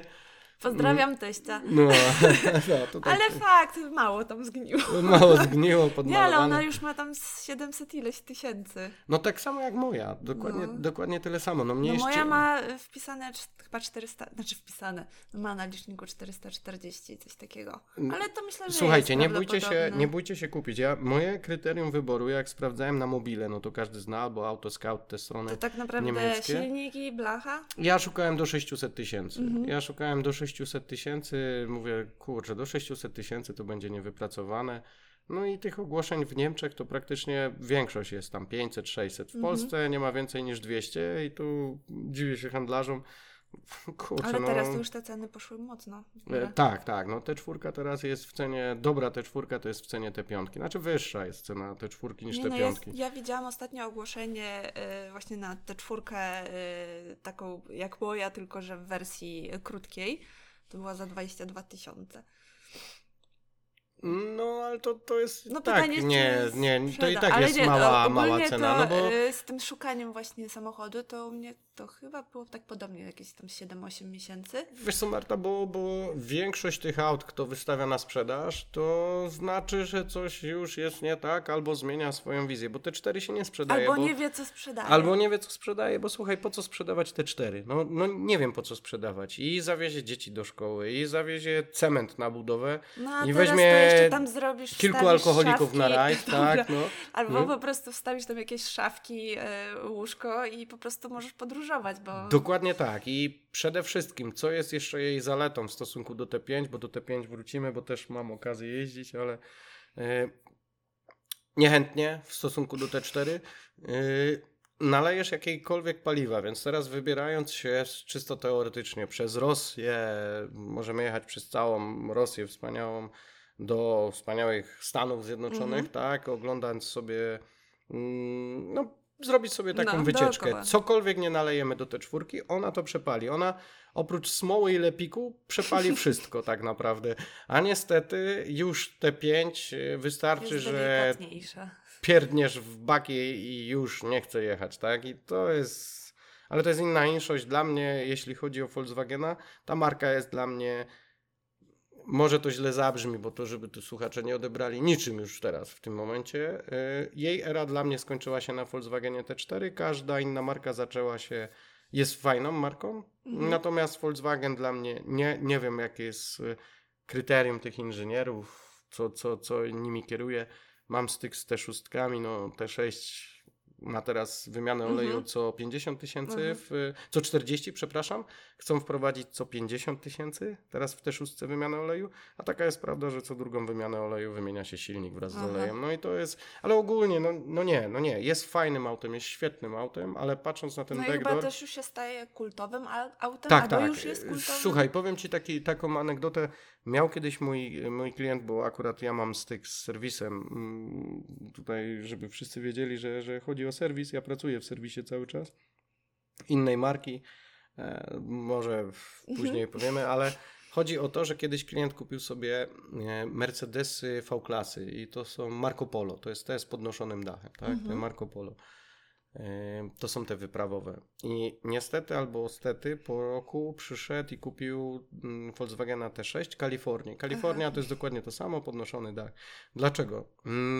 Pozdrawiam teścia. No, no tutaj... Ale fakt, mało tam zgniło. Mało zgniło pod Nie, ale ona już ma tam 700 ileś tysięcy. No tak samo jak moja, dokładnie, no. dokładnie tyle samo. No, mnie no moja ma wpisane chyba 400, znaczy wpisane, no ma na liczniku 440, coś takiego. Ale to myślę, że Słuchajcie, nie bójcie, się, nie bójcie się kupić. Ja, moje kryterium wyboru, jak sprawdzałem na mobile, no to każdy zna, albo Autoscout, te strony To tak naprawdę niemieckie. silniki, blacha? Ja szukałem do 600 tysięcy. Mhm. Ja szukałem do 600 600 tysięcy, mówię, kurczę, do 600 tysięcy to będzie niewypracowane. No i tych ogłoszeń w Niemczech to praktycznie większość jest tam 500, 600. W mhm. Polsce nie ma więcej niż 200 i tu dziwię się handlarzom, Kurczę, Ale teraz no, już te ceny poszły mocno. E, tak, tak. No te czwórka teraz jest w cenie, dobra te czwórka to jest w cenie te piątki. Znaczy wyższa jest cena te czwórki niż Nie, te no piątki. Jest, ja widziałam ostatnio ogłoszenie y, właśnie na tę czwórkę y, taką jak moja, tylko że w wersji krótkiej. To była za 22 tysiące. No, ale to, to jest No tak, pytanie, nie, czy nie, to i tak ale jest nie, mała, ogólnie mała cena, to, no bo y, z tym szukaniem właśnie samochodu, to u mnie to chyba było tak podobnie, jakieś tam 7-8 miesięcy. Wiesz co Marta, bo, bo większość tych aut, kto wystawia na sprzedaż, to znaczy, że coś już jest nie tak, albo zmienia swoją wizję, bo te cztery się nie sprzedaje. Albo bo... nie wie, co sprzedaje. Albo nie wie, co sprzedaje, bo słuchaj, po co sprzedawać te cztery? No, no nie wiem, po co sprzedawać. I zawiezie dzieci do szkoły, i zawiezie cement na budowę, No i weźmie jeszcze tam zrobisz, kilku alkoholików szafki, na rajd, Dobra. tak, no. Albo No. po prostu wstawisz tam jakieś szafki, e, łóżko i po prostu możesz podróżować, bo... Dokładnie tak. I przede wszystkim, co jest jeszcze jej zaletą w stosunku do T5, bo do T5 wrócimy, bo też mam okazję jeździć, ale e, niechętnie w stosunku do T4. e, nalejesz jakiejkolwiek paliwa, więc teraz wybierając się czysto teoretycznie przez Rosję, możemy jechać przez całą Rosję wspaniałą do wspaniałych Stanów Zjednoczonych, Mhm. tak, oglądając sobie mm, no, zrobić sobie taką No, wycieczkę. dookoła. Cokolwiek nie nalejemy do te czwórki, ona to przepali. Ona oprócz smoły i lepiku przepali wszystko tak naprawdę. A niestety już te pięć y, wystarczy, jest że pierdniesz w baki i już nie chce jechać, tak? I to jest... Ale to jest inna inszość dla mnie, jeśli chodzi o Volkswagena. Ta marka jest dla mnie... Może to źle zabrzmi, bo to, żeby tu słuchacze nie odebrali niczym już teraz, w tym momencie. Y, Jej era dla mnie skończyła się na Volkswagenie T4. Każda inna marka zaczęła się... Jest fajną marką, Mhm. natomiast Volkswagen dla mnie, nie, nie wiem jakie jest y, kryterium tych inżynierów, co, co, co nimi kieruje. Mam styk z T6, no T6 ma teraz wymianę oleju Mhm. co 50 tysięcy, Mhm. co 40, przepraszam. Chcą wprowadzić co 50 tysięcy, teraz w T6 wymianę oleju, a taka jest prawda, że co drugą wymianę oleju wymienia się silnik wraz z Aha. olejem. No i to jest, ale ogólnie, no, no nie, no nie, jest fajnym autem, jest świetnym autem, ale patrząc na ten No backdoor... chyba też już się staje kultowym au- autem, Tak, tak. już jest kultowym. Słuchaj, powiem Ci taki, taką anegdotę. Miał kiedyś mój, mój klient, bo akurat ja mam styk z serwisem. mm, Tutaj, żeby wszyscy wiedzieli, że, że chodzi o serwis. Ja pracuję w serwisie cały czas. Innej marki. E, może w- później powiemy, ale chodzi o to, że kiedyś klient kupił sobie e, Mercedesy V-klasy i to są Marco Polo. To jest te z podnoszonym dachem, tak? Te Marco Polo. To są te wyprawowe. I niestety albo stety po roku przyszedł i kupił mm, Volkswagena T6 Kalifornii. Kalifornia Aha. to jest dokładnie to samo, podnoszony dach. Dlaczego?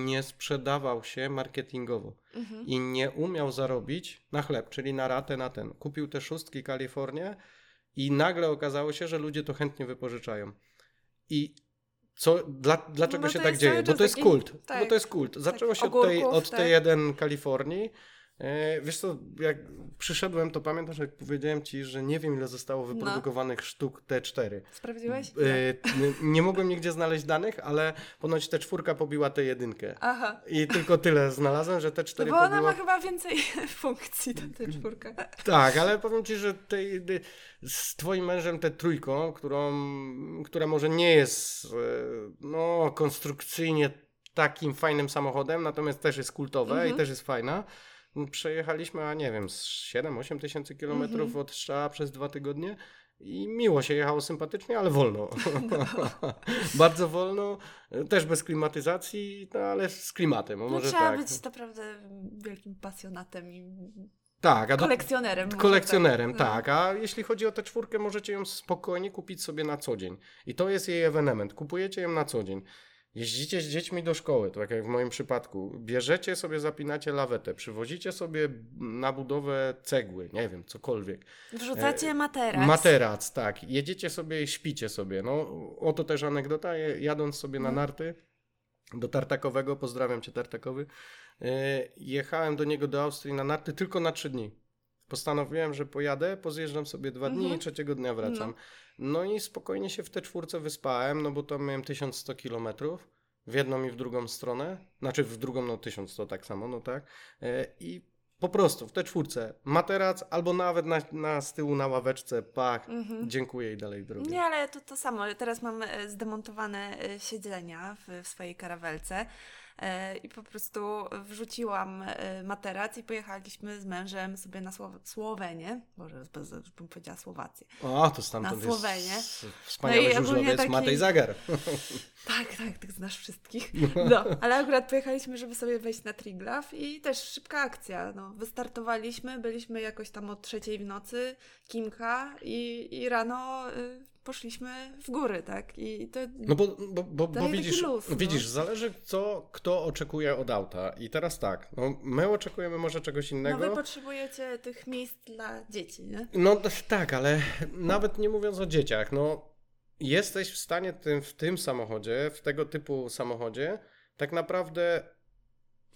Nie sprzedawał się marketingowo Mhm. i nie umiał zarobić na chleb, czyli na ratę na ten. Kupił te szóstki Kalifornię i nagle okazało się, że ludzie to chętnie wypożyczają. I co, dla, dlaczego No bo się tak dzieje? Bo to jest taki- kult. Bo tak, to jest kult. Zaczęło się od tej, od tak. tej jeden Kalifornii. E, Wiesz co, jak przyszedłem, to pamiętasz, jak powiedziałem ci, że nie wiem, ile zostało No. wyprodukowanych sztuk T4. Sprawdziłeś? E, Nie mogłem nigdzie znaleźć danych, ale ponoć T4 pobiła tę jedynkę. Aha. I tylko tyle znalazłem, że te No cztery bo ona pobiło. ma chyba więcej funkcji, ta ta czwórka. Tak, ale powiem ci, że tej, z twoim mężem tę trójką, którą, która może nie jest e, no, konstrukcyjnie takim fajnym samochodem, natomiast też jest kultowa Mhm. i też jest fajna. Przejechaliśmy, a nie wiem, z 7-8 tysięcy kilometrów Mhm. od Szczała przez dwa tygodnie. I miło się jechało sympatycznie, ale wolno. Bardzo wolno, też bez klimatyzacji, no ale z klimatem. No może trzeba tak. być naprawdę wielkim pasjonatem i Tak, a kolekcjonerem. Kolekcjonerem, No. tak. A jeśli chodzi o tę czwórkę, możecie ją spokojnie kupić sobie na co dzień. I to jest jej ewenement. Kupujecie ją na co dzień. Jeździcie z dziećmi do szkoły, tak jak w moim przypadku. Bierzecie sobie, zapinacie lawetę, przywozicie sobie na budowę cegły, nie wiem, cokolwiek. Wrzucacie materac. Materac, tak. Jedziecie sobie i śpicie sobie. No, oto też anegdota. Jadąc sobie na Mhm. narty do Tartakowego, pozdrawiam cię Tartakowy, yy, jechałem do niego do Austrii na narty tylko na trzy dni. Postanowiłem, że pojadę, pozjeżdżam sobie dwa dni Mhm. i trzeciego dnia wracam. No. I spokojnie się w te czwórce wyspałem, no bo tam miałem 1100 kilometrów w jedną i w drugą stronę. Znaczy w drugą, no 1100 tak samo, no tak. Yy, I po prostu w te czwórce materac albo nawet na, na z tyłu na ławeczce, pach, Mhm. dziękuję i dalej drogi. Nie, ale to to samo. Teraz mam e, zdemontowane e, siedzenia w, w swojej karawelce. E, I po prostu wrzuciłam e, materac i pojechaliśmy z mężem sobie na Słow- Słowenię. Boże, bez- bym powiedziała Słowację. O, to stamtąd Na Słowenię. jest wspaniały No no żużlowiec taki- Matej Zagar. Tak, tak, tak znasz wszystkich. No, ale akurat pojechaliśmy, żeby sobie wejść na Triglav i też szybka akcja. No, wystartowaliśmy, byliśmy jakoś tam o trzeciej w nocy, Kimka i, i rano y, poszliśmy w góry, tak? I to No bo, bo, bo, bo widzisz, luz, no. widzisz, zależy co kto oczekuje od auta. I teraz tak, no, my oczekujemy może czegoś no innego. wy potrzebujecie tych miejsc dla dzieci, nie? No tak, ale nawet nie mówiąc o dzieciach, no jesteś w stanie tym, w tym samochodzie, w tego typu samochodzie, tak naprawdę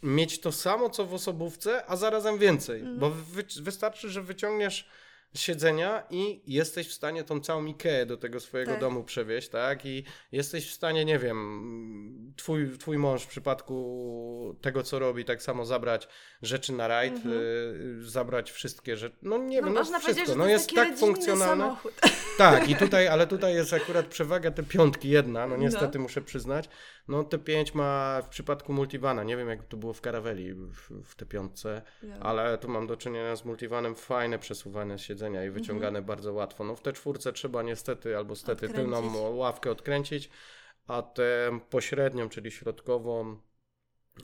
mieć to samo, co w osobówce, a zarazem więcej. Mhm. Bo wy, wystarczy, że wyciągniesz siedzenia i jesteś w stanie tą całą Ikeę do tego swojego Tak. domu przewieźć, tak? I jesteś w stanie, nie wiem, twój, twój mąż w przypadku tego, co robi, tak samo zabrać rzeczy na rajd, Mhm. y, zabrać wszystkie rzeczy. No nie No wiem, no wszystko. no jest tak funkcjonalne. samochód. Tak, i tutaj, ale tutaj jest akurat przewaga te piątki jedna, no niestety No. muszę przyznać. No te pięć ma w przypadku multivana, nie wiem jak to było w Caraveli w, w te piątce, Ja. ale tu mam do czynienia z multivanem, fajne przesuwane siedzenia i wyciągane bardzo łatwo. No w te czwórce trzeba niestety albo stety Odkręcić. tylną ławkę odkręcić, a tę pośrednią, czyli środkową,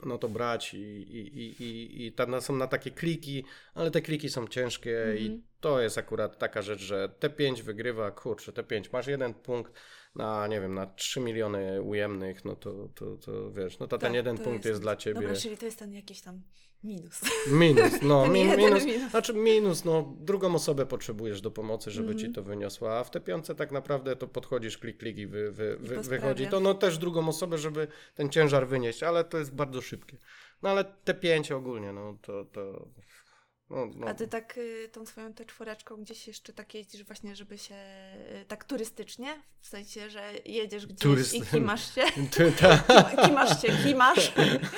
no to brać i, i, i, i, i tam są na takie kliki, ale te kliki są ciężkie i Mhm. to jest akurat taka rzecz, że T5 wygrywa, kurczę, T5, masz jeden punkt na, nie wiem, na 3 miliony ujemnych, no to, to, to wiesz, no to ten Tak, jeden to punkt jest- jest dla ciebie Dobra, czyli to jest ten jakiś tam minus. minus, no Ten jeden minus, minus. znaczy minus, no drugą osobę potrzebujesz do pomocy, żeby Mhm. ci to wyniosła, a w te piątce tak naprawdę to podchodzisz, klik, klik i, wy, wy, wy, posprawiasz. wychodzi to, no też drugą osobę, żeby ten ciężar wynieść, ale to jest bardzo szybkie. No ale te pięć ogólnie, no to, to no, no. A ty tak y, tą swoją tę czwóreczką gdzieś jeszcze tak jeździsz właśnie, żeby się y, tak turystycznie? W sensie, że jedziesz gdzieś Turyst- i kimasz się? Ty, Kimasz się, kimasz?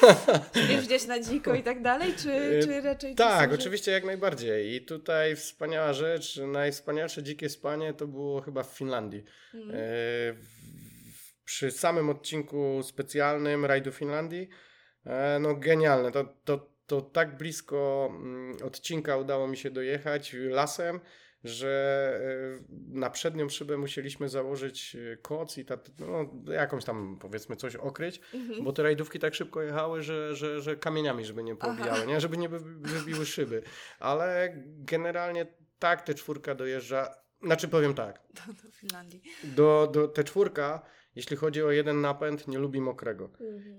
Wiesz gdzieś na dziko i tak dalej? Czy, czy raczej... Tak, służy- oczywiście jak najbardziej. I tutaj wspaniała rzecz, najwspanialsze dzikie spanie to było chyba w Finlandii. Mhm. E, przy samym odcinku specjalnym rajdu Finlandii, e, no genialne. To, to, to tak blisko mm, odcinka udało mi się dojechać lasem, że e, na przednią szybę musieliśmy założyć e, koc i ta, no, jakąś tam powiedzmy coś okryć, Mhm. bo te rajdówki tak szybko jechały, że, że, że kamieniami, żeby nie pobijały, nie? żeby nie wy- wybiły szyby. Ale generalnie tak te czwórka dojeżdża. Znaczy powiem tak, Do, do Finlandii. do, do te czwórka, jeśli chodzi o jeden napęd, nie lubi mokrego.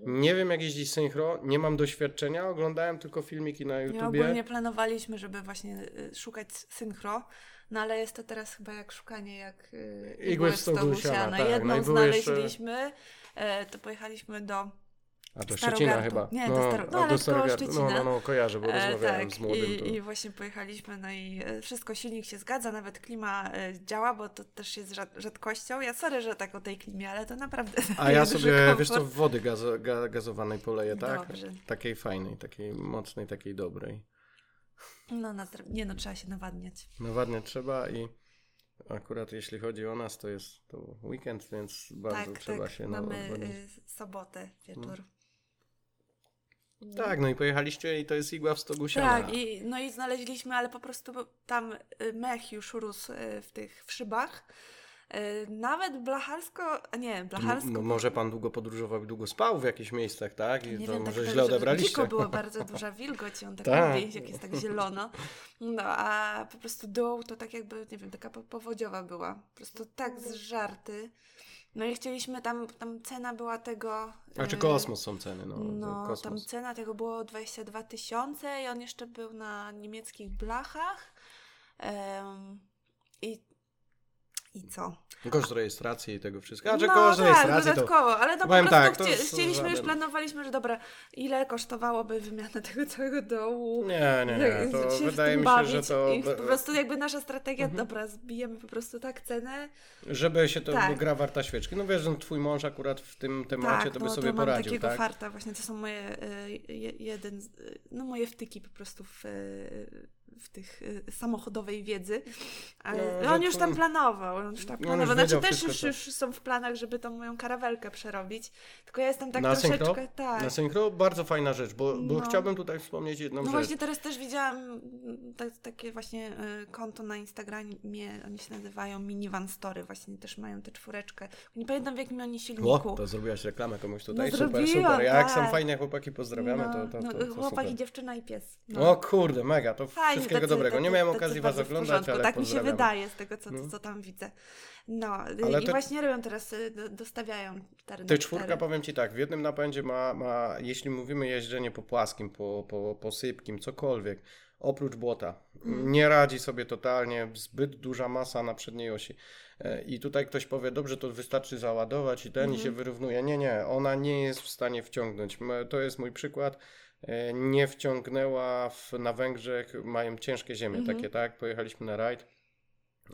Nie wiem jak jeździć synchro, nie mam doświadczenia, oglądałem tylko filmiki na Ja YouTubie. ogólnie planowaliśmy, żeby właśnie y, szukać synchro, no ale jest to teraz chyba jak szukanie jak y, Igły w stogu siana, tak, Jedną no były jeszcze- znaleźliśmy, e, to pojechaliśmy do A to Starogardu. Szczecina chyba. Nie, do Staro- no, ale do Starogardu. No, no, no, kojarzę, bo E, rozmawiałem tak, z młodym. i. I właśnie pojechaliśmy, no i e, wszystko, silnik się zgadza, nawet klima e, działa, bo to też jest rzad- rzadkością. Ja sorry, że tak o tej klimie, ale to naprawdę A ja sobie, wiesz co, komfort. wody gazo, ga, gazowanej poleję, tak? Dobrze. Takiej fajnej, takiej mocnej, takiej dobrej. No, na nie no, trzeba się nawadniać. Nawadnie trzeba i akurat jeśli chodzi o nas, to jest to weekend, więc bardzo tak, trzeba tak, się mamy nawadniać. y, sobotę, wieczór. Tak, no i pojechaliście i to jest igła w stogu siana. Tak, i, no i znaleźliśmy, ale po prostu tam y, mech już rósł y, w tych w szybach. Y, Nawet blacharsko, a nie, blacharsko. M- może pan długo podróżował i długo spał w jakichś miejscach, tak? I nie to wiem, może tak, źle tak, że odebraliście. Dziko była bardzo duża wilgoć, i on tak, Tak. lubi, jak jest tak zielono. No, a po prostu dół to tak jakby, nie wiem, taka po- powodziowa była. Po prostu tak zżarty. No i chcieliśmy tam, tam cena była tego... A czy y, kosmos są ceny? No, No, to tam kosmos. cena tego było 22 tysiące i on jeszcze był na niemieckich blachach. I, I co? Koszt rejestracji i tego wszystkiego. A czy no koszt tak, rejestracji to... dodatkowo, ale to po powiem prostu tak, to chcie, jest chcieliśmy, już planowaliśmy, że dobra, ile kosztowałoby wymiana tego całego dołu. Nie, nie, nie. To wydaje mi się, że to... I po prostu jakby nasza strategia, Mhm. dobra, zbijemy po prostu tak cenę. Żeby się to Tak. gra warta świeczki. No wiesz, no, twój mąż akurat w tym temacie tak, to by no, sobie to poradził, takiego tak? farta właśnie, to są moje, y, je, jeden, no moje wtyki po prostu w, y, w tych y, samochodowej wiedzy, ale No, on już tam planował, on już tam On już planował. Znaczy też już, już są w planach, żeby tą moją karawelkę przerobić, tylko ja jestem tak Na troszeczkę, synchro? tak. Na synchro bardzo fajna rzecz, bo, bo No. chciałbym tutaj wspomnieć jedną No rzecz. właśnie teraz też widziałam mm, tak, takie właśnie y, konto na Instagramie, oni się nazywają Minivan Story, właśnie też mają tę czwóreczkę. Nie pamiętam w jakim oni silniku. O, to zrobiłaś reklamę komuś tutaj. No super, super. Jak są tak. fajne chłopaki, pozdrawiamy, no, to, to, no, to, to chłopak i dziewczyna i pies. No. O kurde, mega, to Fajnie, wszystkiego tacy- dobrego. Nie miałem okazji was oglądać, porządku. ale Tak mi się wydaje z tego, co, No. co tam widzę. No Ale i te- właśnie robią teraz, y, do- dostawiają 4 Ty czwórka, powiem Ci tak, w jednym napędzie ma, ma jeśli mówimy jeżdżenie po płaskim, po, po, po sypkim, cokolwiek, oprócz błota, Mm. nie radzi sobie totalnie, zbyt duża masa na przedniej osi. E, I tutaj ktoś powie, dobrze, to wystarczy załadować i ten i się Mhm. wyrównuje. Nie, nie, ona nie jest w stanie wciągnąć. To jest mój przykład. E, Nie wciągnęła w, na Węgrzech, mają ciężkie ziemie Mhm. takie, tak? Pojechaliśmy na rajd,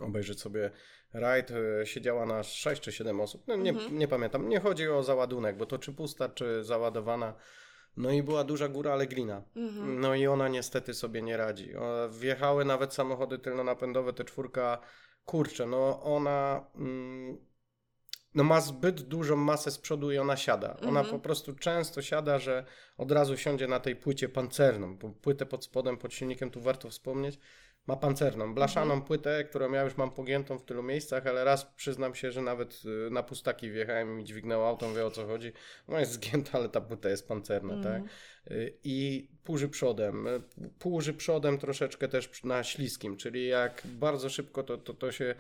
obejrzeć sobie rajd, e, siedziała nas 6 czy 7 osób, no nie, Mhm. nie pamiętam, nie chodzi o załadunek, bo to czy pusta, czy załadowana, no i była duża góra, ale glina. Mhm. No i ona niestety sobie nie radzi. Wjechały nawet samochody tylnonapędowe, te czwórka, kurczę, no ona mm, no ma zbyt dużą masę z przodu i ona siada. Ona Mhm. po prostu często siada, że od razu siądzie na tej płycie pancerną, bo płytę pod spodem, pod silnikiem, tu warto wspomnieć, ma pancerną, blaszaną Mhm. płytę, którą ja już mam pogiętą w tylu miejscach, ale raz przyznam się, że nawet y, na pustaki wjechałem i mi dźwignęło auto, wie o co chodzi. No jest zgięta, ale ta płyta jest pancerna, tak? Mhm. Y, I półży przodem. Półży przodem troszeczkę też na śliskim, czyli jak bardzo szybko to, to, to się.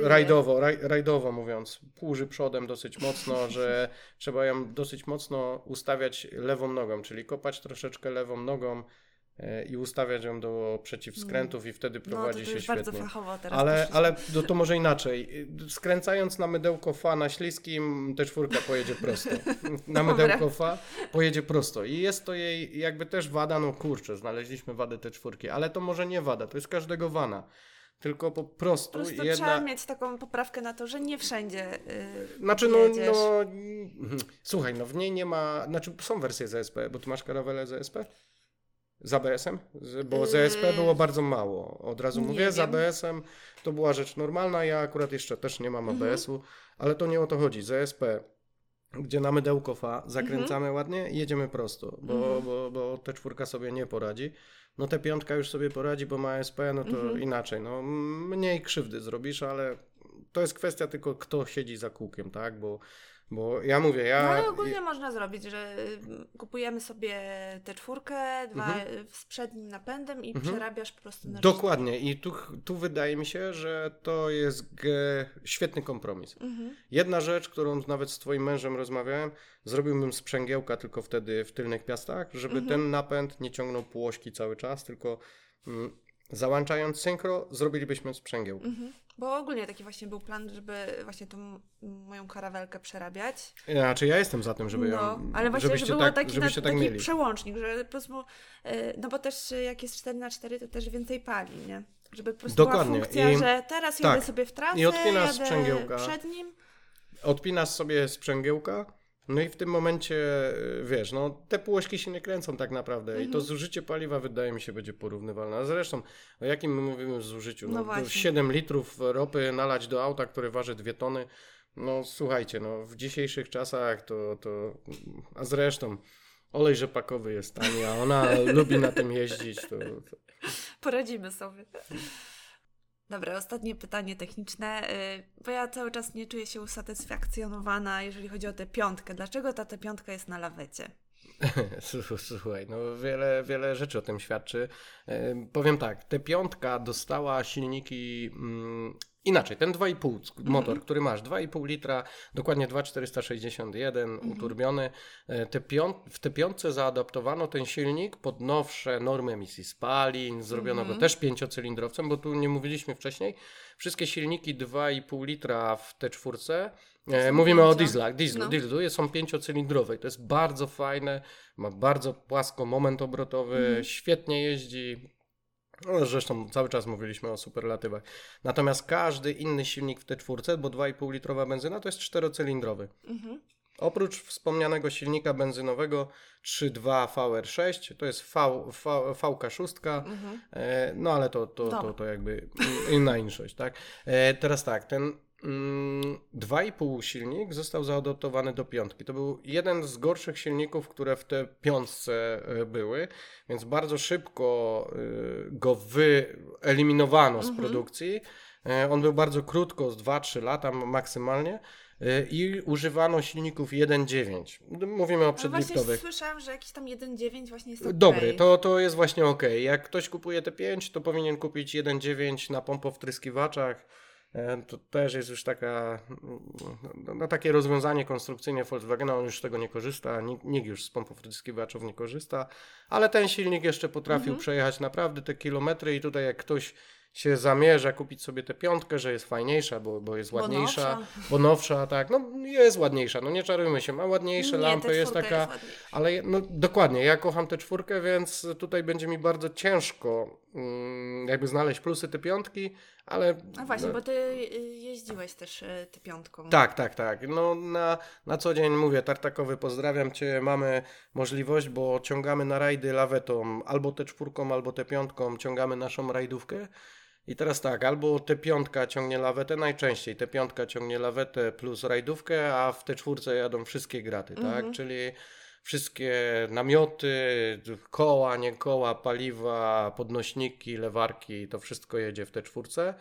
Rajdowo, raj, rajdowo mówiąc, półży przodem dosyć mocno, że trzeba ją dosyć mocno ustawiać lewą nogą, czyli kopać troszeczkę lewą nogą e, i ustawiać ją do przeciwskrętów i wtedy No to, prowadzi to się już bardzo świetnie. fachowo teraz Ale, ale to, to może inaczej. Skręcając na mydełko fa na śliskim, te czwórka pojedzie prosto. Na mydełko fa pojedzie prosto. I jest to jej jakby też wada, no kurczę, znaleźliśmy wadę te czwórki, ale to może nie wada, to jest każdego wana. Tylko po Po prostu prostu jedna... trzeba mieć taką poprawkę na to, że nie wszędzie yy, Znaczy, no, no, mhm. słuchaj, no w niej nie ma, znaczy są wersje ZSP, bo ty masz karawelę ZSP? Z ABS-em? Z- Bo ZSP Yy, było bardzo mało. Od razu nie mówię, z wiem. ABS-em to była rzecz normalna. Ja akurat jeszcze też nie mam Mhm. ABS-u, ale to nie o to chodzi. ZSP, gdzie na mydełko fa zakręcamy Mhm. ładnie i jedziemy prosto, bo, Mhm. bo, bo te czwórka sobie nie poradzi. No te piątka już sobie poradzi, bo ma SP, no to Mhm. inaczej. No mniej krzywdy zrobisz, ale to jest kwestia tylko kto siedzi za kółkiem, tak? Bo, bo ja mówię, ja... No ale ogólnie można zrobić, że y, kupujemy sobie tę czwórkę, dwa Mhm. y, z przednim napędem i Mhm. przerabiasz po prostu na Dokładnie i tu, tu wydaje mi się, że to jest ge- świetny kompromis. Mhm. Jedna rzecz, którą nawet z twoim mężem rozmawiałem, zrobiłbym sprzęgiełka tylko wtedy w tylnych piastach, żeby Mhm. ten napęd nie ciągnął półośki cały czas, tylko mm, załączając synchro, zrobilibyśmy sprzęgiełka. Mhm. Bo ogólnie taki właśnie był plan, żeby właśnie tą moją karawelkę przerabiać. Znaczy ja jestem za tym, żeby no, ją, ale właśnie, żeby było tak, taki, na, tak taki mieli. przełącznik, że po prostu, y, no bo też y, jak jest 4 na 4 to też więcej pali, nie? Żeby po prostu Dokładnie. była funkcja, I- że teraz tak. jadę sobie w trasę, I odpinasz jadę sprzęgiełka. przed nim. Odpinasz sobie sprzęgiełka, no i w tym momencie, y, wiesz, no te półośki się nie kręcą tak naprawdę i to Mhm. zużycie paliwa wydaje mi się będzie porównywalne. A zresztą, o jakim my mówimy zużyciu? No No, właśnie. 7 litrów ropy nalać do auta, które waży 2 tony. No słuchajcie, no w dzisiejszych czasach to, to a zresztą olej rzepakowy jest tani, a ona lubi na tym jeździć, to, to Poradzimy sobie. Dobra, ostatnie pytanie techniczne, y, bo ja cały czas nie czuję się usatysfakcjonowana, jeżeli chodzi o tę piątkę. Dlaczego ta, ta piątka jest na lawecie? Słuchaj, no wiele, wiele rzeczy o tym świadczy. Powiem tak, te piątka dostała silniki mm, inaczej. Ten 2,5 sk- motor, który masz, 2,5 litra, dokładnie 2,461 uturbiony. E, te w te piątce zaadaptowano ten silnik pod nowsze normy emisji spalin, zrobiono go też pięciocylindrowcem, bo tu nie mówiliśmy wcześniej. Wszystkie silniki 2,5 litra w te czwórce E, mówimy o dieslach. Dieslu, No. dieslu są pięciocylindrowe. To jest bardzo fajne, ma bardzo płasko moment obrotowy, świetnie jeździ. No, zresztą cały czas mówiliśmy o superlatywach. Natomiast każdy inny silnik w T4, bo 2,5 litrowa benzyna to jest czterocylindrowy. Mhm. Oprócz wspomnianego silnika benzynowego 3.2 VR6, to jest v, v, VK6, Mhm. e, no ale to, to, to, to jakby inna inszość, tak? E, teraz tak, ten 2,5 silnik został zaadoptowany do piątki. To był jeden z gorszych silników, które w te piątce e, były, więc bardzo szybko e, go wyeliminowano z Mhm. produkcji. E, On był bardzo krótko, z 2-3 lata maksymalnie. I używano silników 1.9. Mówimy o przedliftowych. słyszałam, że jakiś tam 1.9 właśnie jest okej. Dobry, to, to jest właśnie ok. Jak ktoś kupuje te 5, to powinien kupić 1.9 na pompowtryskiwaczach. E, To też jest już taka, no, no, takie rozwiązanie konstrukcyjne Volkswagena, on już z tego nie korzysta, nikt, nikt już z pompowtryskiwaczów nie korzysta, ale ten silnik jeszcze potrafił Mhm. przejechać naprawdę te kilometry i tutaj jak ktoś się zamierza kupić sobie tę piątkę, że jest fajniejsza, bo, bo jest Bo ładniejsza, nowsza. bo nowsza, tak, no jest ładniejsza, no nie czarujmy się, ma ładniejsze Nie, lampy, jest taka... ładniejsza. Ale no, dokładnie, ja kocham tę czwórkę, więc tutaj będzie mi bardzo ciężko mm, jakby znaleźć plusy tej piątki, ale... A właśnie, no, bo ty y, jeździłeś też ty piątką. Tak, tak, tak. No na, na co dzień mówię, Tartakowy, pozdrawiam Cię, mamy możliwość, bo ciągamy na rajdy lawetą, albo tę czwórką, albo tę piątką, ciągamy naszą rajdówkę. I teraz tak, albo tę piątka ciągnie lawetę, najczęściej tę piątka ciągnie lawetę plus rajdówkę, a w tę czwórce jadą wszystkie graty, tak? Mhm. Czyli wszystkie namioty, koła, nie koła, paliwa, podnośniki, lewarki, to wszystko jedzie w tę czwórce.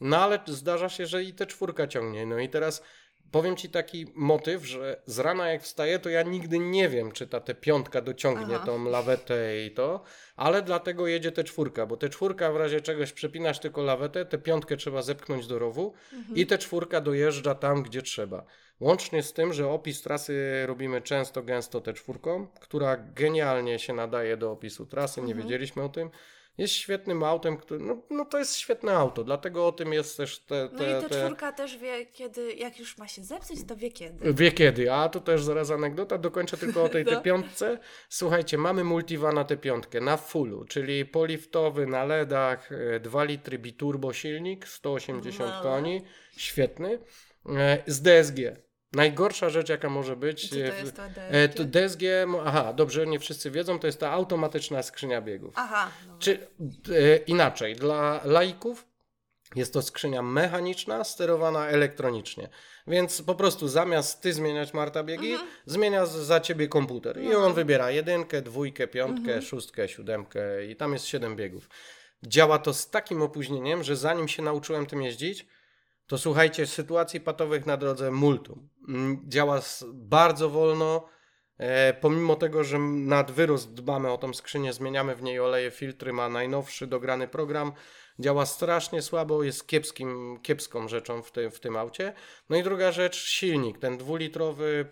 No ale zdarza się, że i tę czwórka ciągnie. No i teraz powiem Ci taki motyw, że z rana jak wstaję, to ja nigdy nie wiem, czy ta tę piątka dociągnie Aha. tą lawetę i to, ale dlatego jedzie tę czwórka, bo tę czwórka w razie czegoś przepinasz tylko lawetę, tę piątkę trzeba zepchnąć do rowu Mhm. i tę czwórka dojeżdża tam, gdzie trzeba. Łącznie z tym, że opis trasy robimy często, gęsto tę czwórką, która genialnie się nadaje do opisu trasy, nie Mhm. wiedzieliśmy o tym. Jest świetnym autem, który, no, no to jest świetne auto, dlatego o tym jest też te, No te, i ta te... czwórka też wie kiedy, jak już ma się zepsuć, to wie kiedy. Wie kiedy, a tu też zaraz anegdota, dokończę tylko o tej No. te piątce. Słuchajcie, mamy multivana tę piątkę na fullu, czyli poliftowy na LEDach, e, 2 litry biturbo silnik, 180 No. koni, świetny, e, z DSG. Najgorsza rzecz jaka może być. Co to e, jest to e, DSG? to DSG, aha, dobrze, nie wszyscy wiedzą, to jest ta automatyczna skrzynia biegów. Aha. dobra. Czy e, inaczej, dla laików jest to skrzynia mechaniczna, sterowana elektronicznie. Więc po prostu zamiast ty zmieniać Marta biegi, Mhm. zmienia za ciebie komputer. I No. on wybiera jedynkę, dwójkę, piątkę, Mhm. szóstkę, siódemkę i tam jest siedem biegów. Działa to z takim opóźnieniem, że zanim się nauczyłem tym jeździć, to słuchajcie, sytuacji patowych na drodze multum. Działa bardzo wolno, e, pomimo tego, że nad wyrost dbamy o tą skrzynię, zmieniamy w niej oleje, filtry, ma najnowszy dograny program, działa strasznie słabo, jest kiepskim, kiepską rzeczą w, tym w tym aucie. No i druga rzecz, silnik, ten dwulitrowy,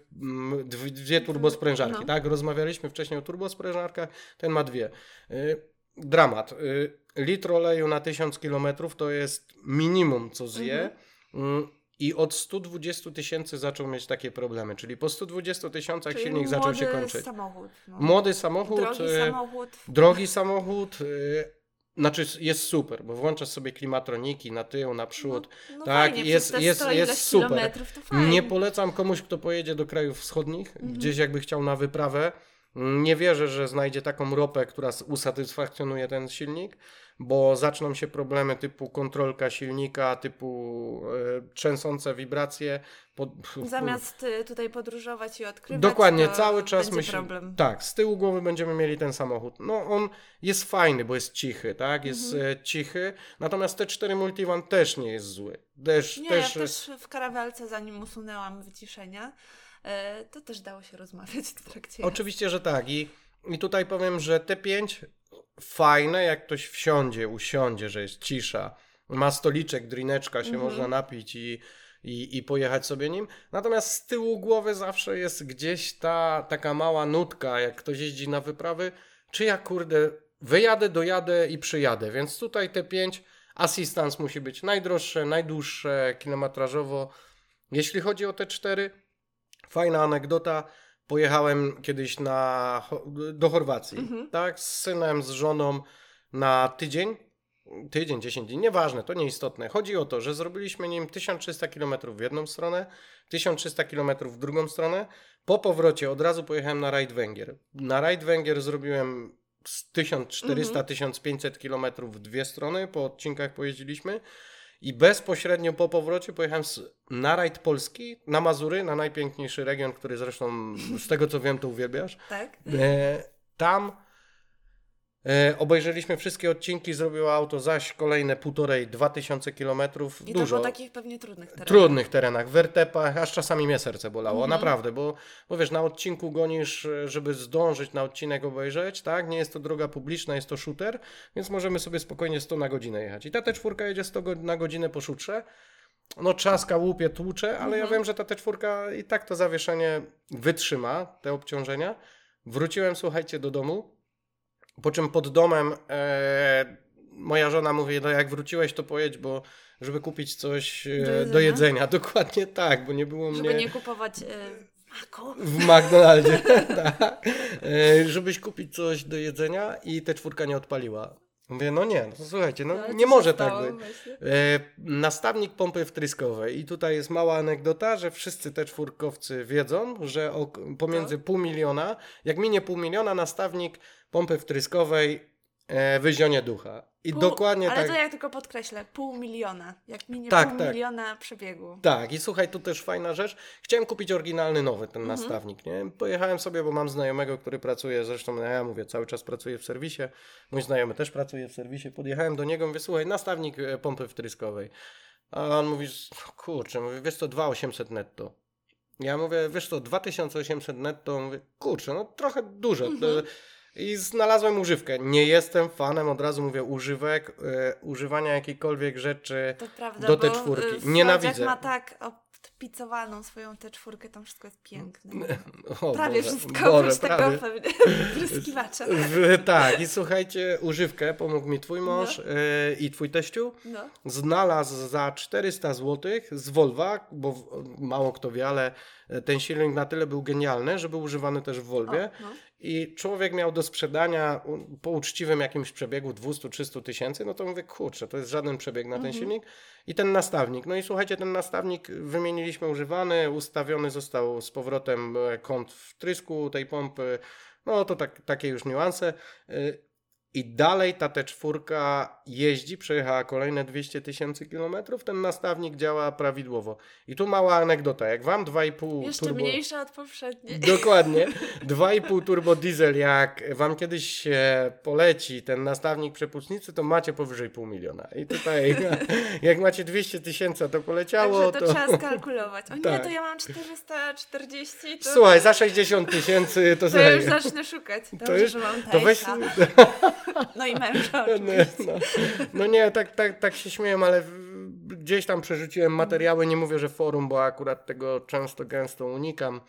dw- dwie turbosprężarki, No. tak? Rozmawialiśmy wcześniej o turbosprężarkach, ten ma dwie. Y, Dramat. Y, Litr oleju na 1000 km to jest minimum, co zje. Mm, I od 120 tysięcy zaczął mieć takie problemy, czyli po 120 tysiącach Czyli silnik zaczął się kończyć. samochód. No. Młody samochód, Drogi y, samochód. drogi samochód, y, znaczy jest super, bo włączasz sobie klimatroniki na tył, na przód. No tak, fajnie, jest- jest- 100 jest super. Nie polecam komuś, kto pojedzie do krajów wschodnich, Mhm. gdzieś jakby chciał na wyprawę. Nie wierzę, że znajdzie taką ropę, która usatysfakcjonuje ten silnik, bo zaczną się problemy typu kontrolka silnika, typu e, trzęsące wibracje. Po, Zamiast y, tutaj podróżować i odkrywać, Dokładnie, cały czas będzie myśl... problem. Tak, z tyłu głowy będziemy mieli ten samochód. No on jest fajny, bo jest cichy, tak? Jest Mhm. e, cichy. Natomiast T4 Multivan też nie jest zły. Też, Nie, też, ja też w karawelce, zanim usunęłam wyciszenia, e, to też dało się rozmawiać w trakcie. Oczywiście, że tak. I, I tutaj powiem, że T5 fajne, jak ktoś wsiądzie, usiądzie, że jest cisza, ma stoliczek, drineczka, się Mhm. można napić i, i, i pojechać sobie nim. Natomiast z tyłu głowy zawsze jest gdzieś ta taka mała nutka, jak ktoś jeździ na wyprawy, czy ja kurde wyjadę, dojadę i przyjadę. Więc tutaj T5 assistance musi być najdroższe, najdłuższe kilometrażowo. Jeśli chodzi o T4, fajna anegdota. Pojechałem kiedyś na, do Chorwacji, Mhm. tak, z synem, z żoną na tydzień. tydzień, 10 dni, nieważne, to nieistotne. Chodzi o to, że zrobiliśmy nim 1300 km w jedną stronę, 1300 km w drugą stronę. Po powrocie od razu pojechałem na rajd Węgier. Na rajd Węgier zrobiłem z 1400-1500 km w dwie strony, po odcinkach pojeździliśmy. I bezpośrednio po powrocie pojechałem z, na rajd Polski, na Mazury, na najpiękniejszy region, który zresztą z tego co wiem, to uwielbiasz. Tak? E, tam e, obejrzeliśmy wszystkie odcinki, zrobiło auto zaś kolejne półtorej, dwa tysiące kilometrów. I to Dużo. po takich pewnie trudnych terenach. Trudnych terenach, wertepach, aż czasami mnie serce bolało, Mhm. naprawdę, bo, bo wiesz, na odcinku gonisz, żeby zdążyć na odcinek obejrzeć, tak? Nie jest to droga publiczna, jest to shooter, więc możemy sobie spokojnie 100 na godzinę jechać. I ta T4 jedzie 100 go- na godzinę po szutrze, no trzaska, łupie, tłucze, ale ja Mhm. wiem, że ta T4 i tak to zawieszenie wytrzyma, te obciążenia. Wróciłem, słuchajcie, do domu, po czym pod domem e, moja żona mówi, no jak wróciłeś, to pojedź, bo żeby kupić coś e, Do jedzenia? do jedzenia. Dokładnie tak, bo nie było Żeby mnie nie kupować y, maku. w McDonaldzie. tak. e, żebyś kupić coś do jedzenia i te czwórka nie odpaliła. Mówię, no nie, no słuchajcie, no, co nie może tak być. E, nastawnik pompy wtryskowej. I tutaj jest mała anegdota, że wszyscy te czwórkowcy wiedzą, że ok, pomiędzy pół miliona, jak minie pół miliona, nastawnik pompy wtryskowej e, wyzionie ducha. I Pół- dokładnie Ale tak. to jak tylko podkreślę, pół miliona. Jak minie Tak, pół tak. miliona przebiegu. Tak, i słuchaj, tu też fajna rzecz. Chciałem kupić oryginalny nowy ten Mhm. nastawnik, nie? Pojechałem sobie, bo mam znajomego, który pracuje, zresztą no ja mówię, cały czas pracuje w serwisie. Mój znajomy też pracuje w serwisie. Podjechałem do niego, mówię, słuchaj, nastawnik e, pompy wtryskowej. A on mówi, kurczę, mówię, wiesz co, 2800 netto. Ja mówię, wiesz co, 2800 netto, mówię, kurczę, no trochę dużo. Mhm. I znalazłem używkę. Nie jestem fanem, od razu mówię, używek, e, używania jakiejkolwiek rzeczy. To prawda, Do bo tej czwórki. y, Nienawidzę. Ma tak odpicowaną swoją tę czwórkę, tam wszystko jest piękne. O Prawie Boże, wszystko, Boże, oprócz tego prawie. pryskiwacza. W, tak, i słuchajcie, używkę pomógł mi twój mąż No. e, i twój teściu. No. Znalazł za 400 zł z Volva, bo w- mało kto wie, ale ten silnik na tyle był genialny, że był używany też w Volwie. O, no. I człowiek miał do sprzedania po uczciwym jakimś przebiegu 200-300 tysięcy, no to mówię, kurczę, to jest żaden przebieg na ten Mhm. silnik. I ten nastawnik. No i słuchajcie, ten nastawnik wymieniliśmy używany, ustawiony został z powrotem e, kąt wtrysku tej pompy. No to tak, takie już niuanse. I dalej ta T4 jeździ, przejechała kolejne 200 tysięcy kilometrów, ten nastawnik działa prawidłowo. I tu mała anegdota, jak wam 2,5 Jeszcze turbo... mniejsza od poprzedniej. Dokładnie. 2,5 turbo diesel, jak wam kiedyś się poleci ten nastawnik przepustnicy, to macie powyżej pół miliona. I tutaj, jak macie 200 tysięcy, to poleciało, Także to, trzeba skalkulować. O nie, Tak. to ja mam 440, to, Słuchaj, za 60 tysięcy to, to ja już zacznę szukać. Dobrze, To, już, że mam to weź... No i męża No, oczywiście. no, no nie, tak, tak, tak się śmieję, ale gdzieś tam przerzuciłem materiały, nie mówię, że forum, bo akurat tego często, gęsto unikam,